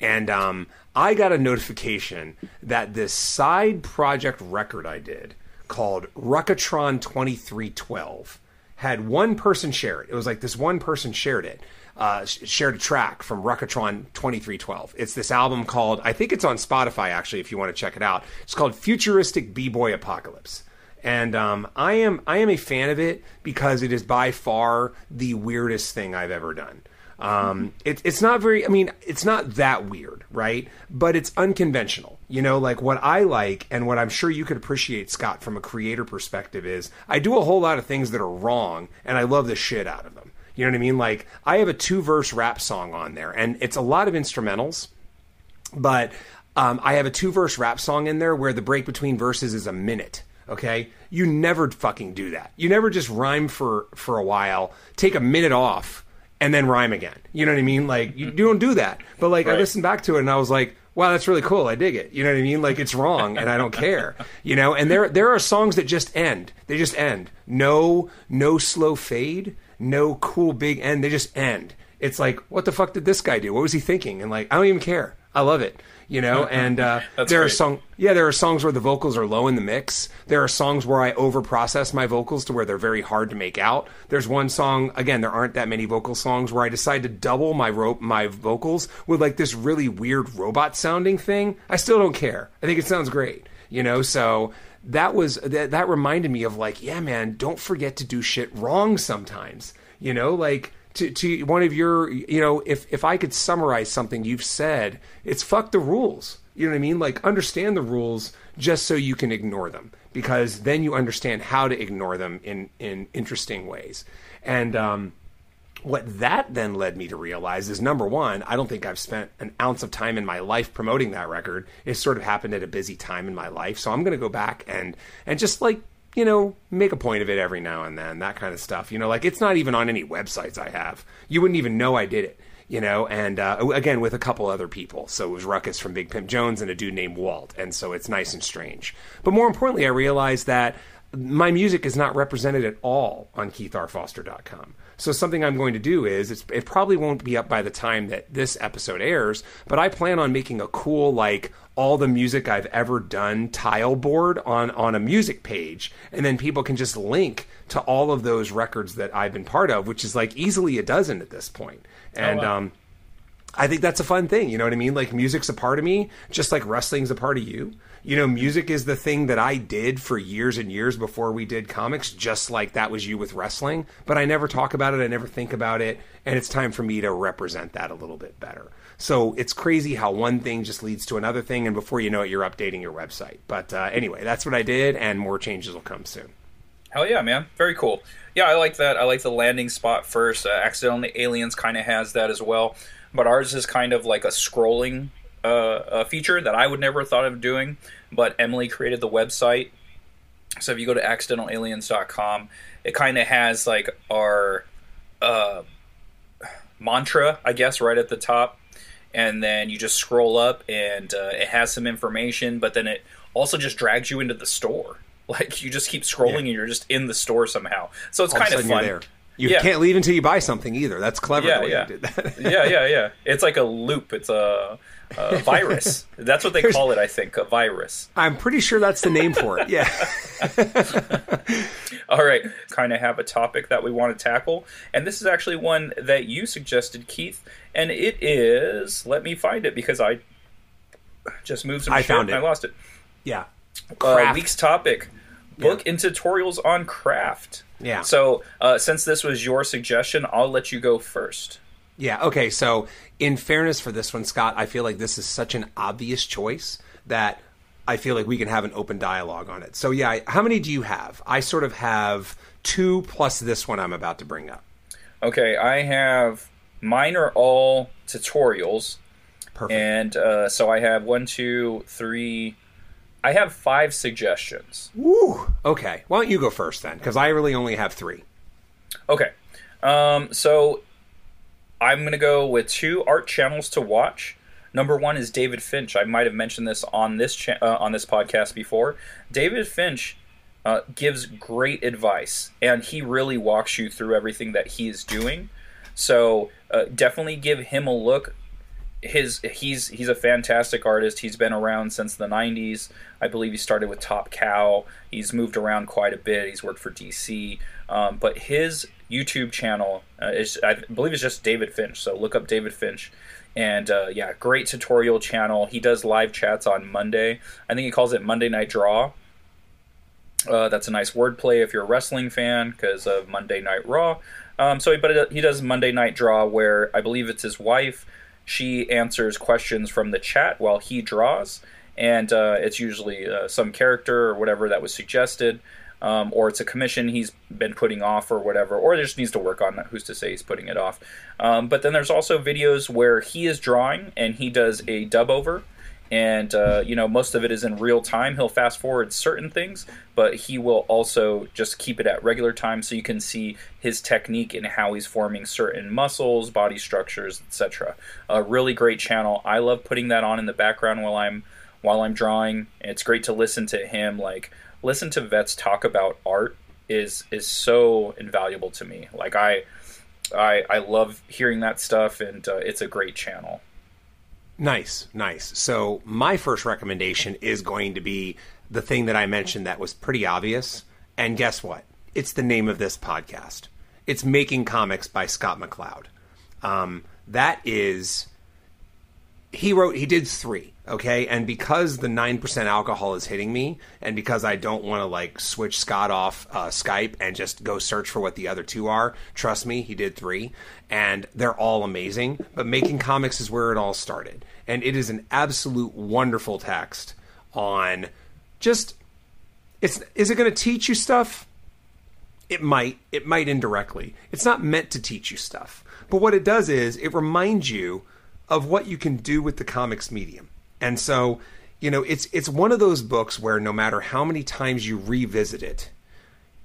And um, I got a notification that this side project record I did called Ruckatron 2312 had one person share it. It was like this one person shared it uh, shared a track from Ruckatron 2312. It's this album called, I think it's on Spotify actually, if you want to check it out. It's called Futuristic B Boy Apocalypse. And um, I am I am a fan of it because it is by far the weirdest thing I've ever done. Um, it, it's not very. I mean, it's not that weird, right? But it's unconventional. You know, like what I like and what I'm sure you could appreciate, Scott, from a creator perspective is I do a whole lot of things that are wrong, and I love the shit out of them. You know what I mean? Like I have a two verse rap song on there, and it's a lot of instrumentals, but um, I have a two verse rap song in there where the break between verses is a minute. Okay, you never fucking do that. You never just rhyme for for a while, take a minute off, and then rhyme again. You know what I mean? Like you, you don't do that. But like right. I listened back to it and I was like, wow, that's really cool. I dig it. You know what I mean? Like it's wrong and I don't care. You know, and there there are songs that just end. They just end. No no slow fade, no cool big end. They just end. It's like, what the fuck did this guy do? What was he thinking? And like, I don't even care. I love it you know and uh, there great. are song yeah there are songs where the vocals are low in the mix there are songs where i over process my vocals to where they're very hard to make out there's one song again there aren't that many vocal songs where i decide to double my rope, my vocals with like this really weird robot sounding thing i still don't care i think it sounds great you know so that was that, that reminded me of like yeah man don't forget to do shit wrong sometimes you know like to, to one of your, you know, if, if I could summarize something you've said, it's fuck the rules. You know what I mean? Like understand the rules just so you can ignore them because then you understand how to ignore them in, in interesting ways. And, um, what that then led me to realize is number one, I don't think I've spent an ounce of time in my life promoting that record. It sort of happened at a busy time in my life. So I'm going to go back and, and just like you know, make a point of it every now and then, that kind of stuff. You know, like it's not even on any websites I have. You wouldn't even know I did it, you know, and uh, again, with a couple other people. So it was Ruckus from Big Pimp Jones and a dude named Walt. And so it's nice and strange. But more importantly, I realized that my music is not represented at all on keithrfoster.com. So something I'm going to do is it probably won't be up by the time that this episode airs, but I plan on making a cool like all the music I've ever done tile board on on a music page, and then people can just link to all of those records that I've been part of, which is like easily a dozen at this point. And oh, wow. um, I think that's a fun thing. You know what I mean? Like music's a part of me, just like wrestling's a part of you. You know, music is the thing that I did for years and years before we did comics, just like that was you with wrestling. But I never talk about it, I never think about it, and it's time for me to represent that a little bit better. So it's crazy how one thing just leads to another thing, and before you know it, you're updating your website. But uh, anyway, that's what I did, and more changes will come soon. Hell yeah, man! Very cool. Yeah, I like that. I like the landing spot first. Uh, Accidentally Aliens kind of has that as well, but ours is kind of like a scrolling uh, feature that I would never have thought of doing. But Emily created the website, so if you go to accidentalaliens.com, it kind of has like our uh, mantra, I guess, right at the top and then you just scroll up and uh, it has some information, but then it also just drags you into the store. Like you just keep scrolling yeah. and you're just in the store somehow. So it's All kind of, of fun. You yeah. can't leave until you buy something either. That's clever. Yeah, yeah. yeah, yeah, yeah. It's like a loop. It's a, a virus. that's what they There's, call it. I think a virus. I'm pretty sure that's the name for it. Yeah. All right. Kind of have a topic that we want to tackle, and this is actually one that you suggested, Keith, and it is. Let me find it because I just moved some I shit found it. and I lost it. Yeah. Uh, week's topic: book yeah. and tutorials on craft. Yeah. So uh, since this was your suggestion, I'll let you go first. Yeah. Okay. So in fairness for this one, Scott, I feel like this is such an obvious choice that I feel like we can have an open dialogue on it. So yeah, how many do you have? I sort of have two plus this one I'm about to bring up. Okay, I have Mine are all tutorials. Perfect. And uh, so I have one, two, three. I have five suggestions. Woo! Okay. Why don't you go first then? Because I really only have three. Okay. Um, so I'm going to go with two art channels to watch. Number one is David Finch. I might have mentioned this on this cha- uh, on this podcast before. David Finch uh, gives great advice, and he really walks you through everything that he is doing. So uh, definitely give him a look. His he's he's a fantastic artist. He's been around since the '90s. I believe he started with Top Cow. He's moved around quite a bit. He's worked for DC, um, but his YouTube channel uh, is I believe it's just David Finch. So look up David Finch. And uh, yeah, great tutorial channel. He does live chats on Monday. I think he calls it Monday Night Draw. Uh, that's a nice wordplay if you're a wrestling fan because of Monday Night Raw. Um, so, but he does Monday Night Draw, where I believe it's his wife. She answers questions from the chat while he draws, and uh, it's usually uh, some character or whatever that was suggested, um, or it's a commission he's been putting off or whatever, or just needs to work on that. Who's to say he's putting it off? Um, but then there's also videos where he is drawing and he does a dub over and uh, you know most of it is in real time he'll fast forward certain things but he will also just keep it at regular time so you can see his technique and how he's forming certain muscles body structures etc a really great channel i love putting that on in the background while i'm while i'm drawing it's great to listen to him like listen to vets talk about art is is so invaluable to me like i i i love hearing that stuff and uh, it's a great channel Nice, nice. So my first recommendation is going to be the thing that I mentioned that was pretty obvious. And guess what? It's the name of this podcast. It's Making Comics by Scott McCloud. Um, that is, he wrote, he did three, okay? And because the 9% alcohol is hitting me, and because I don't want to like switch Scott off uh, Skype and just go search for what the other two are, trust me, he did three. And they're all amazing. But Making Comics is where it all started and it is an absolute wonderful text on just it's is it going to teach you stuff it might it might indirectly it's not meant to teach you stuff but what it does is it reminds you of what you can do with the comics medium and so you know it's it's one of those books where no matter how many times you revisit it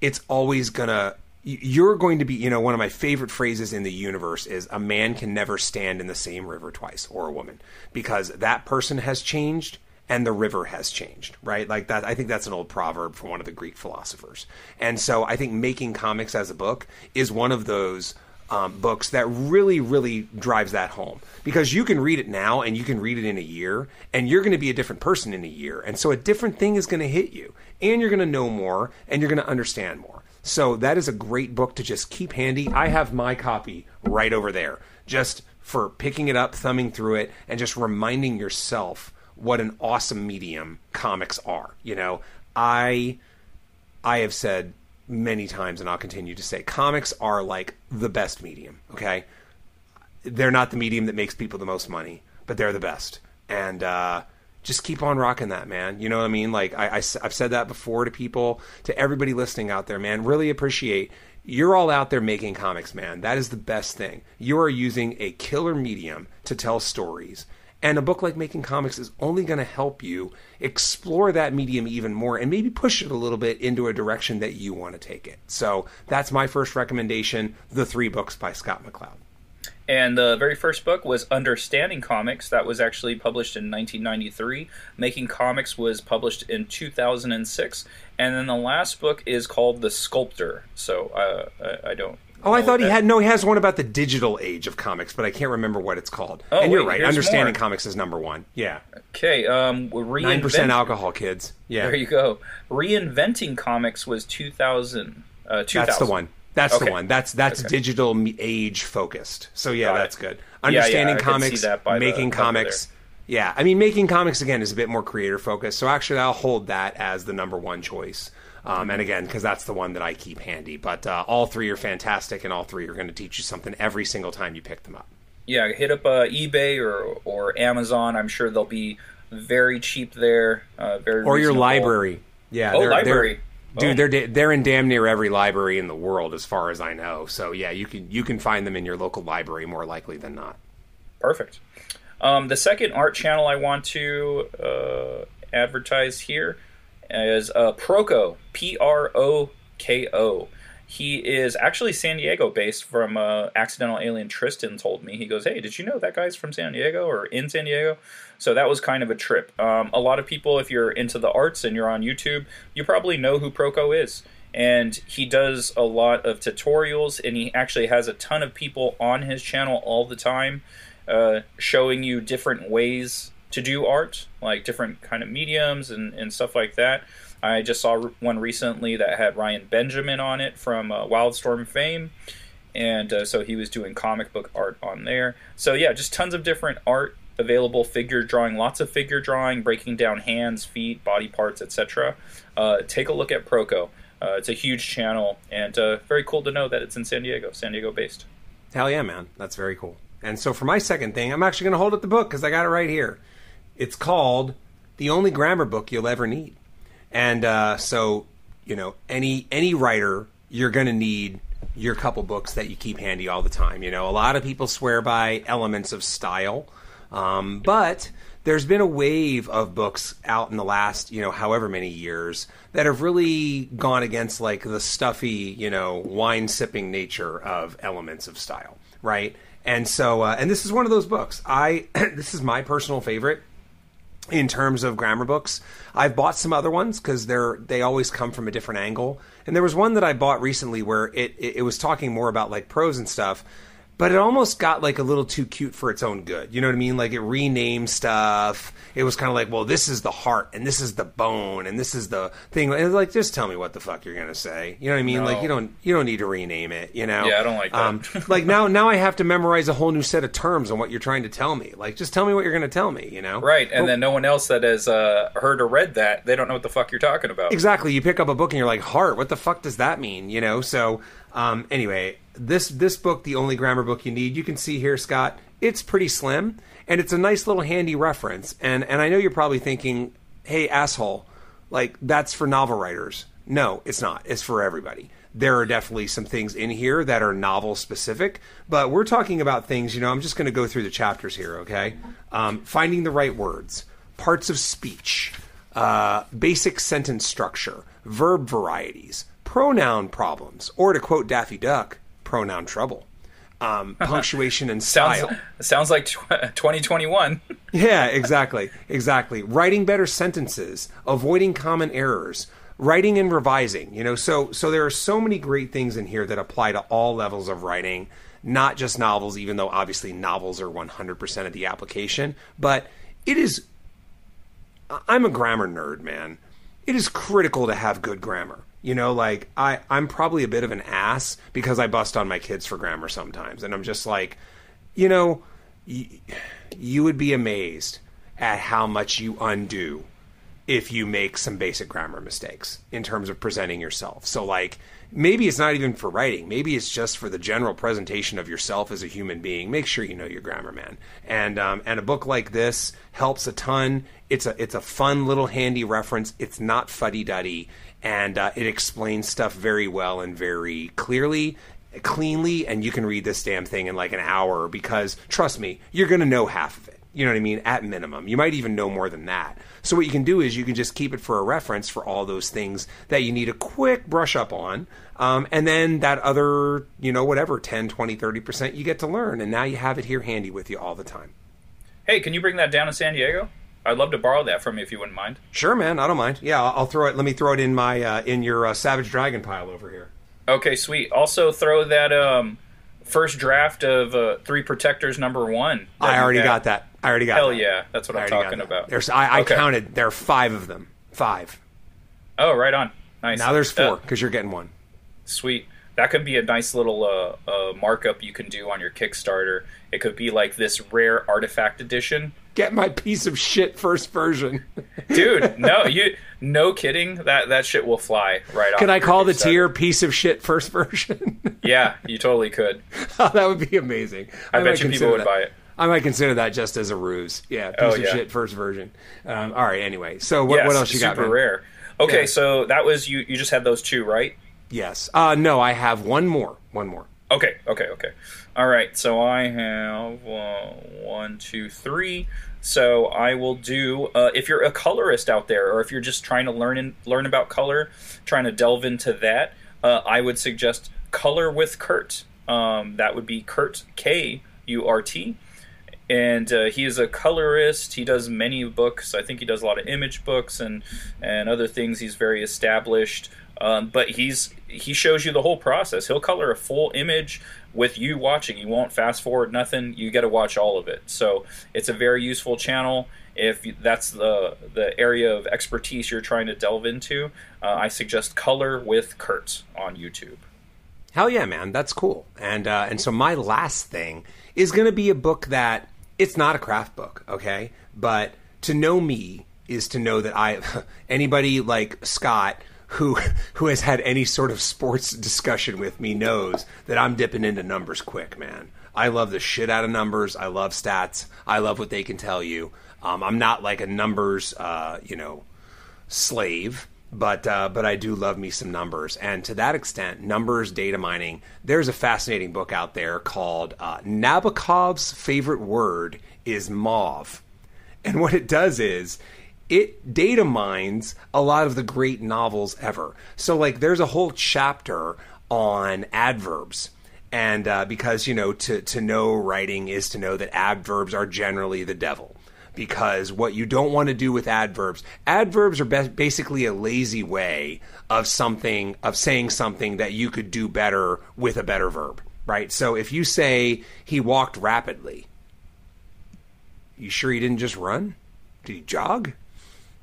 it's always to you're going to be, you know, one of my favorite phrases in the universe is a man can never stand in the same river twice, or a woman, because that person has changed and the river has changed, right? Like that, I think that's an old proverb from one of the Greek philosophers. And so I think making comics as a book is one of those um, books that really, really drives that home because you can read it now and you can read it in a year and you're going to be a different person in a year. And so a different thing is going to hit you and you're going to know more and you're going to understand more. So that is a great book to just keep handy. I have my copy right over there, just for picking it up, thumbing through it, and just reminding yourself what an awesome medium comics are. You know, I I have said many times, and I'll continue to say, comics are like the best medium. Okay, they're not the medium that makes people the most money, but they're the best. And uh, just keep on rocking that, man. You know what I mean? Like I, I, have said that before to people, to everybody listening out there, man. Really appreciate you're all out there making comics, man. That is the best thing. You are using a killer medium to tell stories. And a book like Making Comics is only going to help you explore that medium even more and maybe push it a little bit into a direction that you want to take it. So that's my first recommendation The Three Books by Scott McCloud. And the very first book was Understanding Comics. That was actually published in 1993. Making Comics was published in 2006. And then the last book is called The Sculptor. So uh, I, don't. Oh, I thought he had no. He has one about the digital age of comics, but I can't remember what it's called. Oh, and you're right. Understanding more. comics is number one. Yeah. Okay. Um, nine percent alcohol, kids. Yeah. There you go. Reinventing comics was 2000. Uh, 2000. That's the one. That's okay. the one. That's that's digital age focused. So yeah, Got that's it. good. Understanding yeah, yeah, comics, making the, comics. Yeah, I mean, making comics again is a bit more creator focused. So actually, I'll hold that as the number one choice. Um, and again, because that's the one that I keep handy. But uh, all three are fantastic, and all three are going to teach you something every single time you pick them up. Yeah, hit up uh, eBay or or Amazon. I'm sure they'll be very cheap there. Uh, very or reasonable. your library. Yeah, oh, they're, library. They're, Dude, oh. they're they're in damn near every library in the world, as far as I know. So yeah, you can you can find them in your local library more likely than not. Perfect. Um, the second art channel I want to uh, advertise here is uh, Proko, P R O K O. He is actually San Diego based from uh, Accidental Alien Tristan told me. He goes, Hey, did you know that guy's from San Diego or in San Diego? So that was kind of a trip. Um, a lot of people, if you're into the arts and you're on YouTube, you probably know who Proko is. And he does a lot of tutorials, and he actually has a ton of people on his channel all the time uh, showing you different ways to do art, like different kind of mediums and, and stuff like that. I just saw one recently that had Ryan Benjamin on it from uh, Wildstorm fame. And uh, so he was doing comic book art on there. So, yeah, just tons of different art available figure drawing, lots of figure drawing, breaking down hands, feet, body parts, etc. Uh, take a look at Proko uh, it's a huge channel, and uh, very cool to know that it's in San Diego, San Diego based. Hell yeah, man. That's very cool. And so for my second thing, I'm actually going to hold up the book because I got it right here. It's called The Only Grammar Book You'll Ever Need. And uh, so, you know, any any writer, you're going to need your couple books that you keep handy all the time. You know, a lot of people swear by elements of style, um, but there's been a wave of books out in the last, you know, however many years that have really gone against like the stuffy, you know, wine sipping nature of elements of style, right? And so, uh, and this is one of those books. I this is my personal favorite in terms of grammar books. I've bought some other ones because they're they always come from a different angle. And there was one that I bought recently where it, it, it was talking more about like prose and stuff but it almost got like a little too cute for its own good. You know what I mean? Like it renamed stuff. It was kind of like, well, this is the heart and this is the bone and this is the thing. And like, just tell me what the fuck you're gonna say. You know what I mean? No. Like you don't you don't need to rename it. You know? Yeah, I don't like that. Um, like now now I have to memorize a whole new set of terms on what you're trying to tell me. Like just tell me what you're gonna tell me. You know? Right, and But- then no one else that has uh, heard or read that, they don't know what the fuck you're talking about. Exactly. You pick up a book and you're like, heart. What the fuck does that mean? You know. So um, anyway, this this book, the only grammar book you need, you can see here, Scott. It's pretty slim and it's a nice little handy reference. And and I know you're probably thinking, hey asshole, like that's for novel writers. No, it's not. It's for everybody. There are definitely some things in here that are novel specific, but we're talking about things. You know, I'm just going to go through the chapters here. Okay, um, finding the right words, parts of speech, uh, basic sentence structure, verb varieties, pronoun problems, or to quote Daffy Duck, pronoun trouble, um, punctuation and Sounds style. sounds like tw- 2021. Yeah, exactly. Exactly. Writing better sentences, avoiding common errors, writing and revising, you know. So so there are so many great things in here that apply to all levels of writing, not just novels even though obviously novels are 100% of the application, but it is I'm a grammar nerd, man. It is critical to have good grammar. You know, like I, I'm probably a bit of an ass because I bust on my kids for grammar sometimes, and I'm just like, you know, y- you would be amazed at how much you undo if you make some basic grammar mistakes in terms of presenting yourself. So, like, maybe it's not even for writing. Maybe it's just for the general presentation of yourself as a human being. Make sure you know your grammar, man. And um, and a book like this helps a ton. It's a it's a fun little handy reference. It's not fuddy duddy, and uh, it explains stuff very well and very clearly. Cleanly, and you can read this damn thing in like an hour because trust me, you're going to know half of it. You know what I mean? At minimum. You might even know more than that. So what you can do is you can just keep it for a reference for all those things that you need a quick brush up on. Um, and then that other, you know, whatever, 10, 20, 30% you get to learn. And now you have it here handy with you all the time. hey, can you bring that down to San Diego? I'd love to borrow that from you if you wouldn't mind. Sure, man. I don't mind. Yeah, I'll, I'll throw it. Let me throw it in my, uh, in your uh, Savage Dragon pile over here. Okay, sweet. Also, throw that um, first draft of uh, Three Protectors number one. I already had. got that. I already got Hell that. yeah, that's what I I'm talking about. There's, I, I Okay. counted. There are five of them. Five. Oh, right on. Nice. Now there's Uh, four because you're getting one. Sweet. That could be a nice little uh, uh, markup you can do on your Kickstarter. It could be like this rare artifact edition. Get my piece of shit first version. Dude, no, you no kidding. That that shit will fly right off. Can I call the tier piece of shit first version? Yeah, you totally could. that would be amazing. I, might bet you people would that. buy it. I might consider that just as a ruse. Yeah, piece Oh, of shit first version. Um, all right. Anyway, so what, Yes, what else you got? Super man? rare. Okay, Yeah. so that was you. You just had those two, right? Yes. Uh, no, I have one more. One more. Okay, okay, okay. All right, so I have uh, one, two, three. So I will do. Uh, if you're a colorist out there, or if you're just trying to learn in, learn about color, trying to delve into that, uh, I would suggest Color with Kurt. Um, that would be Kurt K U R T, and uh, he is a colorist. He does many books. I think he does a lot of image books and and other things. He's very established. Um, but he's he shows you the whole process. He'll color a full image with you watching. You won't fast forward nothing. You got to watch all of it. So it's a very useful channel. If that's the the area of expertise you're trying to delve into, uh, I suggest Color with Kurt on YouTube. Hell yeah, man, that's cool. And uh, and so my last thing is going to be a book that it's not a craft book, okay? But to know me is to know that I anybody like Scott who who has had any sort of sports discussion with me knows that I'm dipping into numbers quick, man. I love the shit out of numbers. I love stats. I love what they can tell you. Um, I'm not like a numbers, uh, you know, slave, but uh, but I do love me some numbers, and to that extent, numbers data mining. There's a fascinating book out there called uh, Nabokov's favorite word is mauve, and what it does is it data mines a lot of the great novels ever. So like, there's a whole chapter on adverbs. And uh, because you know to to know writing is to know that adverbs are generally the devil. Because what you don't want to do with adverbs adverbs are be- basically a lazy way of something of saying something that you could do better with a better verb right? So if you say he walked rapidly you sure he didn't just run? Did he jog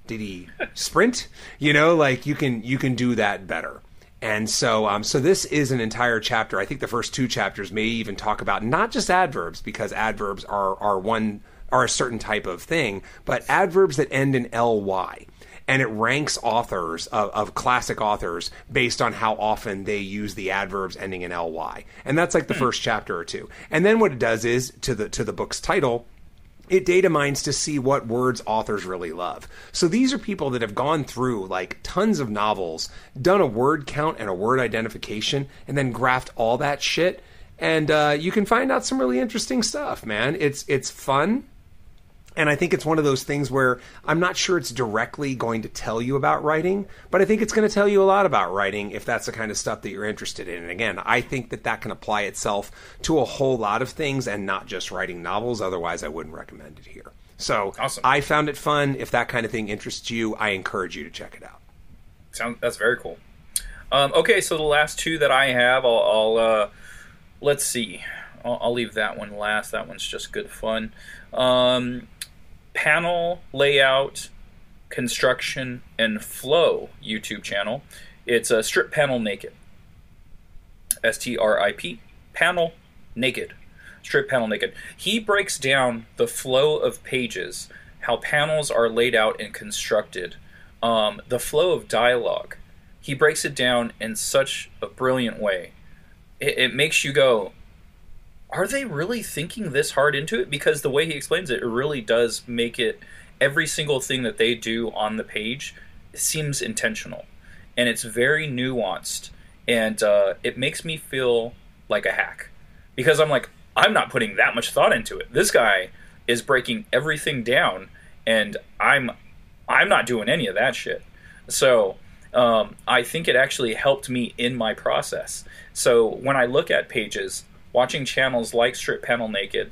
did he sprint you know like you can you can do that better and so, um, so this is an entire chapter. I think the first two chapters may even talk about not just adverbs, because adverbs are are one are a certain type of thing, but adverbs that end in ly. And it ranks authors of, of classic authors based on how often they use the adverbs ending in ly, and that's like the first chapter or two. And then what it does is to the to the book's title, it data mines to see what words authors really love. So these are people that have gone through like tons of novels, done a word count and a word identification, and then graphed all that shit. And uh, you can find out some really interesting stuff, man. It's it's fun. And I think it's one of those things where I'm not sure it's directly going to tell you about writing, but I think it's going to tell you a lot about writing if that's the kind of stuff that you're interested in. And again, I think that that can apply itself to a whole lot of things and not just writing novels. Otherwise, I wouldn't recommend it here. So awesome. I found it fun. If that kind of thing interests you, I encourage you to check it out. Sound that's very cool. Um, okay, so the last two that I have, I'll, I'll uh, let's see. I'll, I'll, leave that one last. That one's just good fun. Um, panel layout, construction, and flow YouTube channel. It's a strip panel naked. S T R I P. Panel naked. Strip panel naked. He breaks down the flow of pages, how panels are laid out and constructed, um, the flow of dialogue. He breaks it down in such a brilliant way. It, it makes you go, are they really thinking this hard into it? Because the way he explains it, it really does make it every single thing that they do on the page seems intentional, and it's very nuanced, and uh, it makes me feel like a hack because I'm like I'm not putting that much thought into it. This guy is breaking everything down, and I'm I'm not doing any of that shit. So um, I think it actually helped me in my process. So when I look at pages, watching channels like Strip Panel Naked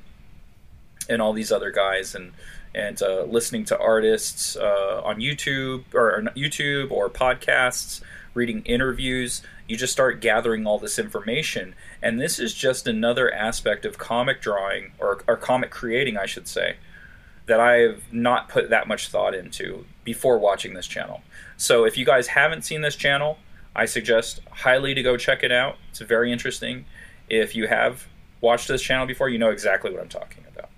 and all these other guys and and uh, listening to artists uh, on YouTube or, or YouTube or podcasts, reading interviews, you just start gathering all this information. And this is just another aspect of comic drawing or, or comic creating, I should say, that I've not put that much thought into before watching this channel. So if you guys haven't seen this channel, I suggest highly to go check it out. It's very interesting. If you have watched this channel before, you know exactly what I'm talking about.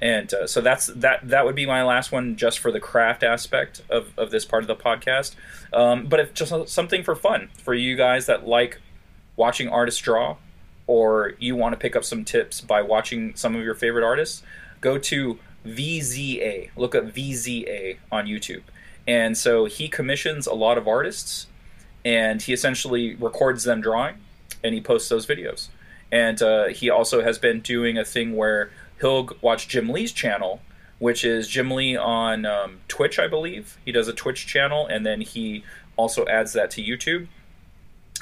And uh, so that's that. That would be my last one, just for the craft aspect of, of this part of the podcast. Um, but if just something for fun for you guys that like watching artists draw, or you want to pick up some tips by watching some of your favorite artists, go to VZA. Look up VZA on YouTube. And so he commissions a lot of artists, and he essentially records them drawing, and he posts those videos. And uh, he also has been doing a thing where he'll watch Jim Lee's channel, which is Jim Lee on um, Twitch, I believe. He does a Twitch channel, and then he also adds that to YouTube.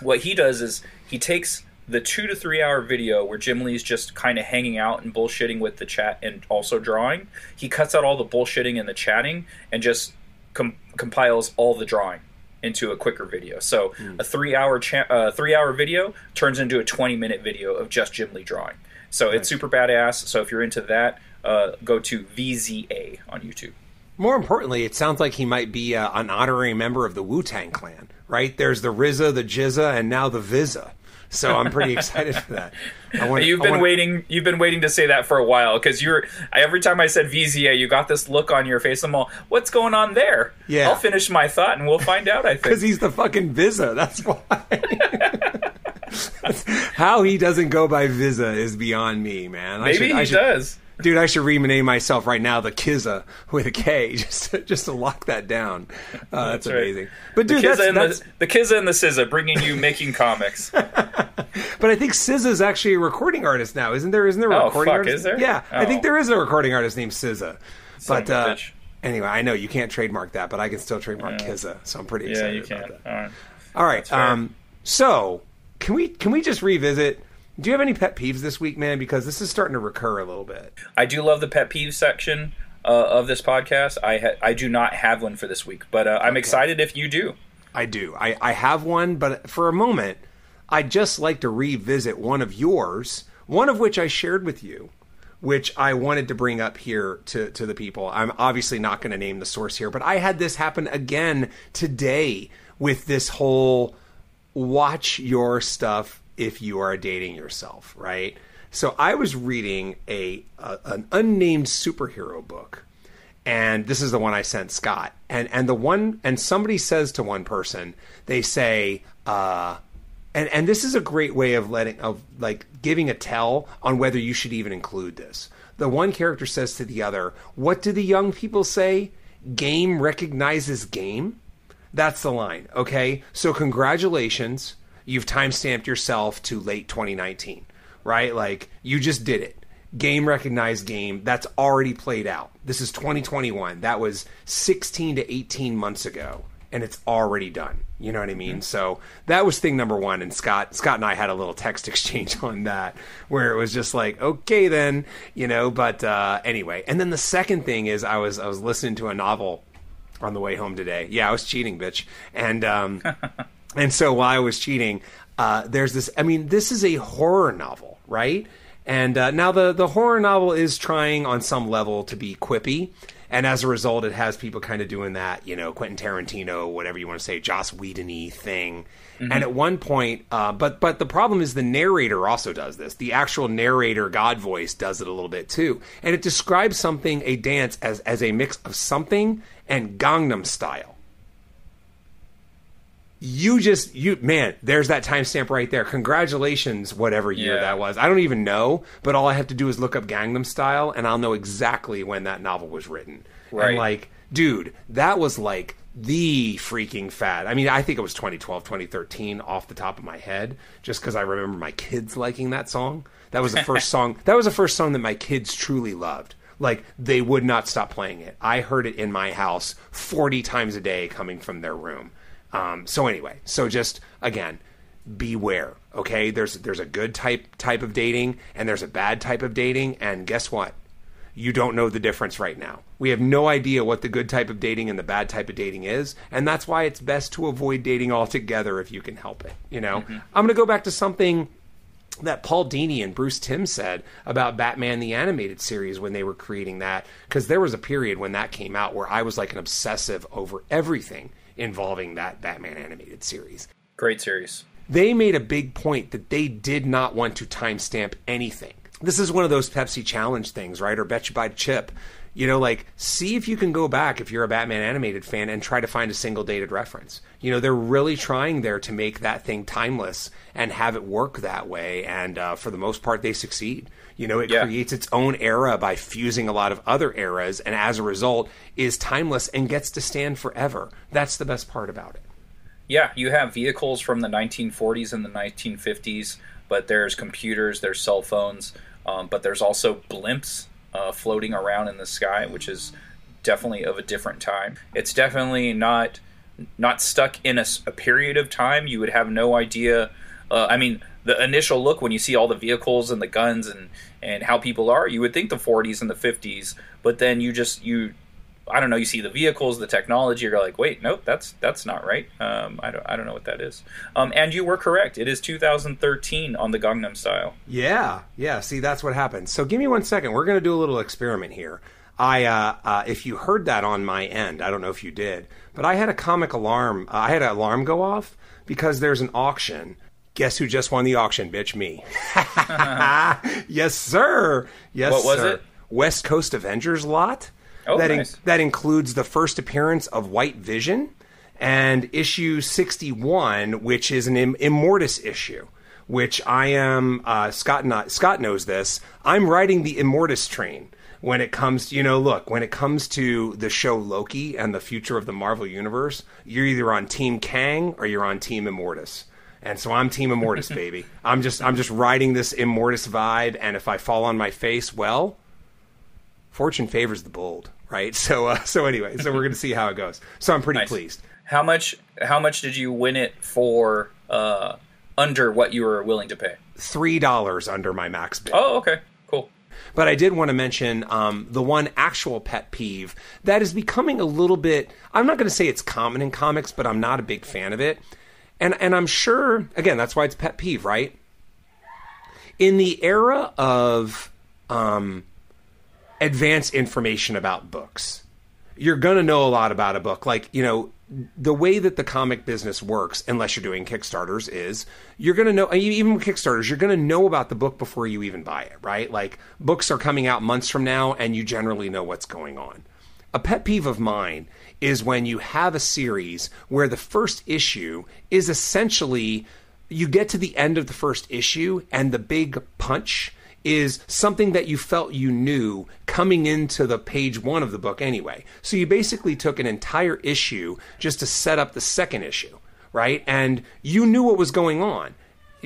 What he does is he takes the two to three hour video where Jim Lee's just kind of hanging out and bullshitting with the chat and also drawing. He cuts out all the bullshitting and the chatting and just com- compiles all the drawing into a quicker video. So mm. a three hour cha- uh, three hour video turns into a twenty minute video of just Jim Lee drawing. So nice. it's super badass. So if you're into that, uh, go to VZA on YouTube. More importantly, it sounds like he might be uh, an honorary member of the Wu Tang Clan, right? There's the RZA, the GZA, and now the Visa. So I'm pretty excited for that. I want, You've I been want- waiting. You've been waiting to say that for a while because you're. Every time I said VZA, you got this look on your face. I'm all, "What's going on there?" Yeah. I'll finish my thought and we'll find out. I think Because he's the fucking Visa. That's why. How he doesn't go by Visa is beyond me, man. I Maybe should, he I should, does. Dude, I should rename myself right now the Kizza with a K just to, just to lock that down. Uh, that's That's right. amazing. But The dude, Kizza that's, and that's the the Kizza and the SZA bringing you making comics. but I think SZA's actually a recording artist now, isn't there? Isn't there a Oh, recording fuck, artist? is there? Yeah, I think Oh. there is a recording artist named SZA. Son But uh, anyway, I know you can't trademark that, but I can still trademark Kizza, so I'm pretty excited Yeah, you can. about that. All right. All right. Um, so can we can we just revisit? Do you have any pet peeves this week, man? Because this is starting to recur a little bit. I do love the pet peeve section uh, of this podcast. I ha- I do not have one for this week, but uh, I'm excited if you do. I do. I, I have one, but for a moment, I'd just like to revisit one of yours, one of which I shared with you, which I wanted to bring up here to, to the people. I'm obviously not going to name the source here, but I had this happen again today with this whole watch your stuff if you are dating yourself, right? So I was reading a, a an unnamed superhero book and this is the one I sent Scott. And and the one and somebody says to one person, they say, uh, and and this is a great way of letting of like giving a tell on whether you should even include this. The one character says to the other, "What do the young people say? Game recognizes game." That's the line. Okay, so congratulations, you've timestamped yourself to late 2019, right? Like you just did it game recognized game that's already played out. This is 2021. That was 16 to 18 months ago and it's already done. You know what I mean? So that was thing number 1 and Scott Scott and I had a little text exchange on that where it was just like, "Okay then," you know, but uh anyway. And then the second thing is I was I was listening to a novel on the way home today. Yeah, I was cheating, bitch. And um and so while I was cheating, uh, there's this. I mean, this is a horror novel, right? And uh, now the the horror novel is trying on some level to be quippy, and as a result, it has people kind of doing that, you know, Quentin Tarantino, whatever you want to say, Joss Whedon-y thing. And at one point, uh, but but the problem is the narrator also does this. The actual narrator, God voice, does it a little bit too, and it describes something, a dance, as as a mix of something and Gangnam Style you just you man there's that timestamp right there. Congratulations whatever year Yeah. that was. I don't even know but all i have to do is look up gangnam style and i'll know exactly when that novel was written. Right. and like dude that was like the freaking fad. I mean i think it was 2012 2013 off the top of my head just because i remember my kids liking that song. That was the first song that was the first song that my kids truly loved. Like they would not stop playing it. I heard it in my house 40 times a day coming from their room um, so anyway, so just again, beware. Okay, there's there's a good type type of dating and there's a bad type of dating, and guess what? You don't know the difference right now. We have no idea what the good type of dating and the bad type of dating is, and that's why it's best to avoid dating altogether if you can help it. You know, I'm going to go back to something that Paul Dini and Bruce Timm said about Batman the animated series when they were creating that because there was a period when that came out where I was like an obsessive over everything involving that Batman animated series. Great series. They made a big point that they did not want to timestamp anything. This is one of those Pepsi challenge things, right? Or bet you buy chip. You know, like see if you can go back if you're a Batman animated fan and try to find a single dated reference. You know, they're really trying there to make that thing timeless and have it work that way. And uh, for the most part, they succeed. You know, it Yeah. creates its own era by fusing a lot of other eras, and as a result, is timeless and gets to stand forever. That's the best part about it. Yeah, you have vehicles from the 1940s and the 1950s, but there's computers, there's cell phones, um, but there's also blimps uh, floating around in the sky, which is definitely of a different time. It's definitely not not stuck in a period of time. You would have no idea. Uh, I mean, the initial look when you see all the vehicles and the guns and and how people are, you would think the 40s and the 50s, but then you just you I don't know. You see the vehicles, the technology. You're like, wait, nope, that's that's not right. Um, I don't I don't know what that is. Um, and you were correct. It is 2013 on the Gangnam Style. Yeah, yeah. See, that's what happens. So give me one second. We're going to do a little experiment here. I, uh, uh, if you heard that on my end, I don't know if you did, but I had a comic alarm. Uh, I had an alarm go off because there's an auction. Guess who just won the auction, bitch? Me. yes, sir. Yes, What was sir. it? West Coast Avengers lot. Oh, that nice. that includes the first appearance of White Vision and issue 61, which is an Im- Immortus issue. Which I am uh, Scott. Not, Scott knows this. I'm riding the Immortus train when it comes. You know, look when it comes to the show Loki and the future of the Marvel universe. You're either on Team Kang or you're on Team Immortus. And so I'm Team Immortus, baby. I'm just I'm just riding this Immortus vibe. And if I fall on my face, well, fortune favors the bold, right? So uh, so anyway, so we're gonna see how it goes. So I'm pretty Nice. pleased. How much? How much did you win it for? Uh, under what you were willing to pay? Three dollars under my max bid. Oh, okay, cool. But I did want to mention um, the one actual pet peeve that is becoming a little bit. I'm not going to say it's common in comics, but I'm not a big fan of it. And and I'm sure again that's why it's pet peeve, right? In the era of um, advanced information about books, you're to know a lot about a book. Like, you know, the way that the comic business works, unless you're doing Kickstarters, is you're going to know, even with Kickstarters, you're going to know about the book before you even buy it, right? Like, books are coming out months from now, and you generally know what's going on. A pet peeve of mine is when you have a series where the first issue is essentially you get to the end of the first issue, and the big punch is something that you felt you knew coming into the page one of the book anyway. So you basically took an entire issue just to set up the second issue, right? And you knew what was going on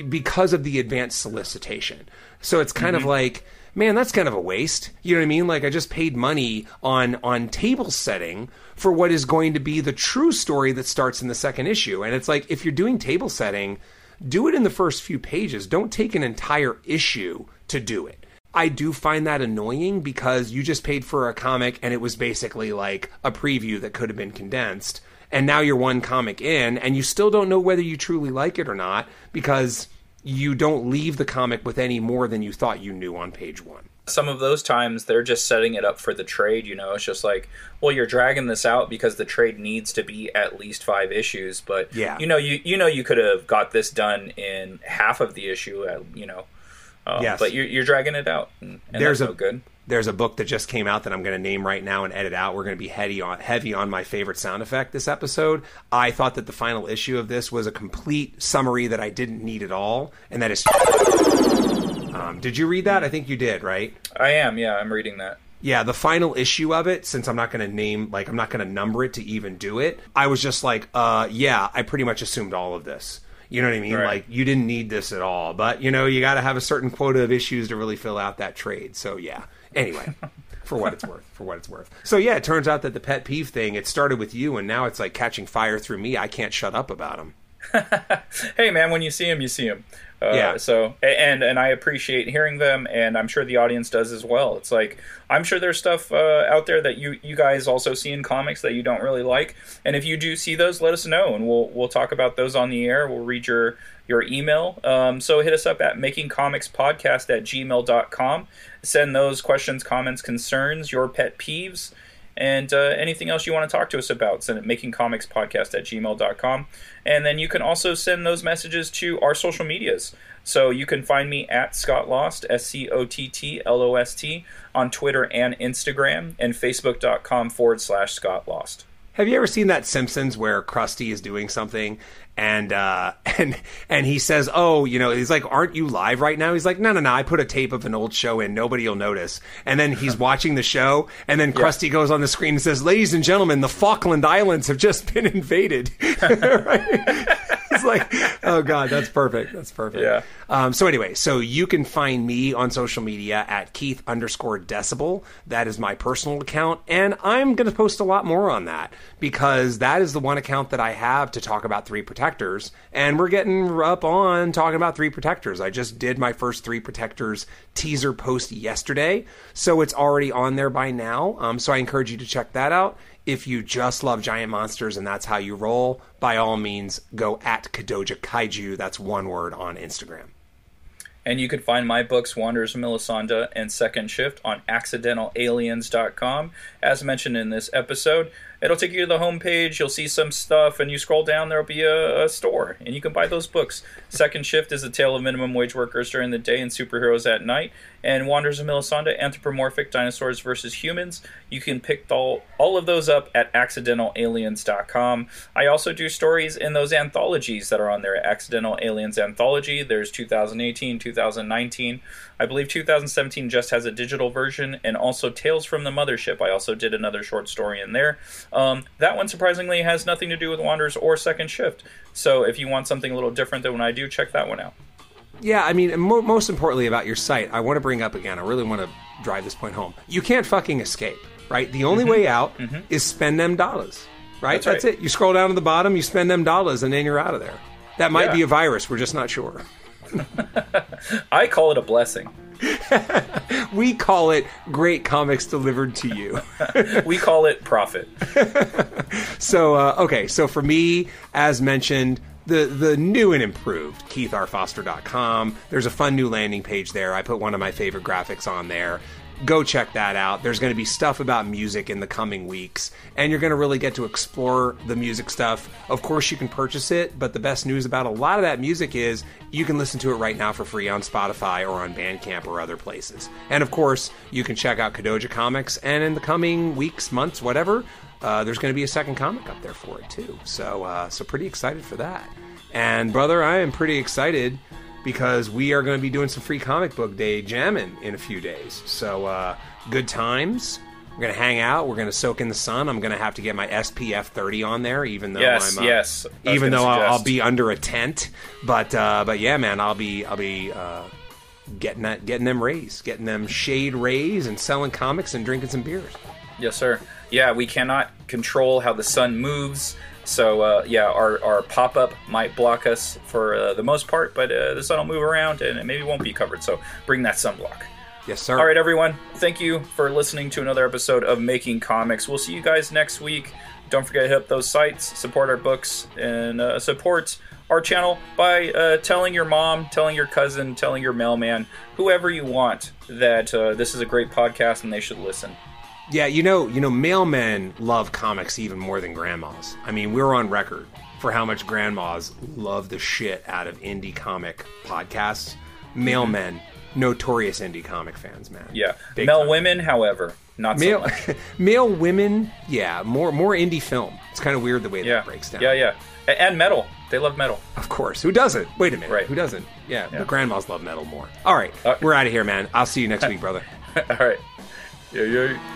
because of the advanced solicitation. So it's kind of mm-hmm. like, man, that's kind of a waste. You know what I mean? Like I just paid money on on table setting for what is going to be the true story that starts in the second issue. And it's like if you're doing table setting, do it in the first few pages. Don't take an entire issue to do it. I do find that annoying because you just paid for a comic and it was basically like a preview that could have been condensed. And now you're one comic in and you still don't know whether you truly like it or not because you don't leave the comic with any more than you thought you knew on page one. Some of those times they're just setting it up for the trade. You know, it's just like, well, you're dragging this out because the trade needs to be at least five issues. But Yeah. you know, you you know, you could have got this done in half of the issue. At, you know, um, Yes. but you're you're dragging it out. And, and There's a- no good. There's a book that just came out that I'm going to name right now and edit out. We're going to be heavy on heavy on my favorite sound effect this episode. I thought that the final issue of this was a complete summary that I didn't need at all, and that is. Um, did you read that? I think you did, right? I am. Yeah, I'm reading that. Yeah, the final issue of it, since I'm not going to name, like, I'm not going to number it to even do it, I was just like, uh, yeah, I pretty much assumed all of this. You know what I mean? Right. Like, you didn't need this at all. But, you know, you got to have a certain quota of issues to really fill out that trade. So, yeah. Anyway, for what it's worth. For what it's worth. So, yeah, it turns out that the pet peeve thing, it started with you, and now it's like catching fire through me. I can't shut up about them. hey man when you see him you see him uh, Yeah. so and and i appreciate hearing them and i'm sure the audience does as well it's like i'm sure there's stuff uh, out there that you you guys also see in comics that you don't really like and if you do see those let us know and we'll we'll talk about those on the air we'll read your your email um, so hit us up at makingcomicspodcast at gmail.com send those questions comments concerns your pet peeves and uh, anything else you want to talk to us about, send it makingcomicspodcast at gmail.com. And then you can also send those messages to our social medias. So you can find me at Scott Lost, S C O T T L O S T, on Twitter and Instagram, and facebook.com forward slash Scott Lost. Have you ever seen that Simpsons where Krusty is doing something and uh, and and he says, "Oh, you know," he's like, "Aren't you live right now?" He's like, "No, no, no. I put a tape of an old show in. Nobody will notice." And then he's watching the show, and then Krusty goes on the screen and says, "Ladies and gentlemen, the Falkland Islands have just been invaded." It's like, oh god, that's perfect. That's perfect. Yeah. Um, so anyway, so you can find me on social media at Keith underscore Decibel. That is my personal account, and I'm going to post a lot more on that because that is the one account that I have to talk about three protectors, and we're getting up on talking about three protectors. I just did my first three protectors teaser post yesterday, so it's already on there by now. Um, so I encourage you to check that out. If you just love giant monsters and that's how you roll, by all means, go at Kadoja Kaiju. That's one word on Instagram. And you can find my books, Wanderers of Melisande and Second Shift, on accidentalaliens.com. As mentioned in this episode, it'll take you to the homepage. You'll see some stuff, and you scroll down, there'll be a, a, store, and you can buy those books. Second Shift is a tale of minimum wage workers during the day and superheroes at night. And Wanderers of Melisande, anthropomorphic dinosaurs versus humans. You can pick all, all of those up at accidentalaliens.com. I also do stories in those anthologies that are on there. Accidental Aliens Anthology. There's 2018, 2019. I believe 2017 just has a digital version, and also Tales from the Mothership. I also did another short story in there. Um, that one surprisingly has nothing to do with Wanderers or Second Shift. So if you want something a little different than what I do, check that one out. Yeah, I mean, mo- most importantly about your site, I want to bring up again. I really want to drive this point home. You can't fucking escape, right? The only mm-hmm. way out mm-hmm. is spend them dollars, right? That's, That's right. it. You scroll down to the bottom, you spend them dollars, and then you're out of there. That might yeah. be a virus. We're just not sure. I call it a blessing. we call it great comics delivered to you. we call it profit. so, uh, okay, so for me, as mentioned, the the new and improved keithrfoster.com. There's a fun new landing page there. I put one of my favorite graphics on there. Go check that out. There's going to be stuff about music in the coming weeks, and you're going to really get to explore the music stuff. Of course, you can purchase it, but the best news about a lot of that music is you can listen to it right now for free on Spotify or on Bandcamp or other places. And of course, you can check out Kadoja Comics, and in the coming weeks, months, whatever, uh, there's going to be a second comic up there for it too. So, uh, so pretty excited for that. And brother, I am pretty excited because we are going to be doing some free comic book day jamming in a few days. So, uh, good times. We're going to hang out. We're going to soak in the sun. I'm going to have to get my SPF 30 on there, even though yes, I'm uh, yes, even though I'll, I'll, be under a tent. But uh, but yeah, man, I'll be I'll be uh, getting that getting them rays, getting them shade rays, and selling comics and drinking some beers. Yes, sir yeah, we cannot control how the sun moves. So uh, yeah, our, our pop up might block us for uh, the most part, but uh, the sun will move around and it maybe won't be covered. So bring that sunblock. Yes, sir. All right, everyone. Thank you for listening to another episode of Making Comics. We'll see you guys next week. Don't forget to hit up those sites, support our books, and uh, support our channel by uh, telling your mom, telling your cousin, telling your mailman, whoever you want that uh, this is a great podcast and they should listen. Yeah, you know, you know, mailmen love comics even more than grandmas. I mean, we're on record for how much grandmas love the shit out of indie comic podcasts. Mailmen, notorious indie comic fans, man. Yeah, Big male time. women, however, not male, so much. male women, yeah, more more indie film. It's kind of weird the way yeah. that breaks down. Yeah, yeah, and metal. They love metal. Of course. Who doesn't? Wait a minute. Right. Who doesn't? Yeah, yeah. but grandmas love metal more. All right, uh, we're out of here, man. I'll see you next week, brother. All right. Yo, yo.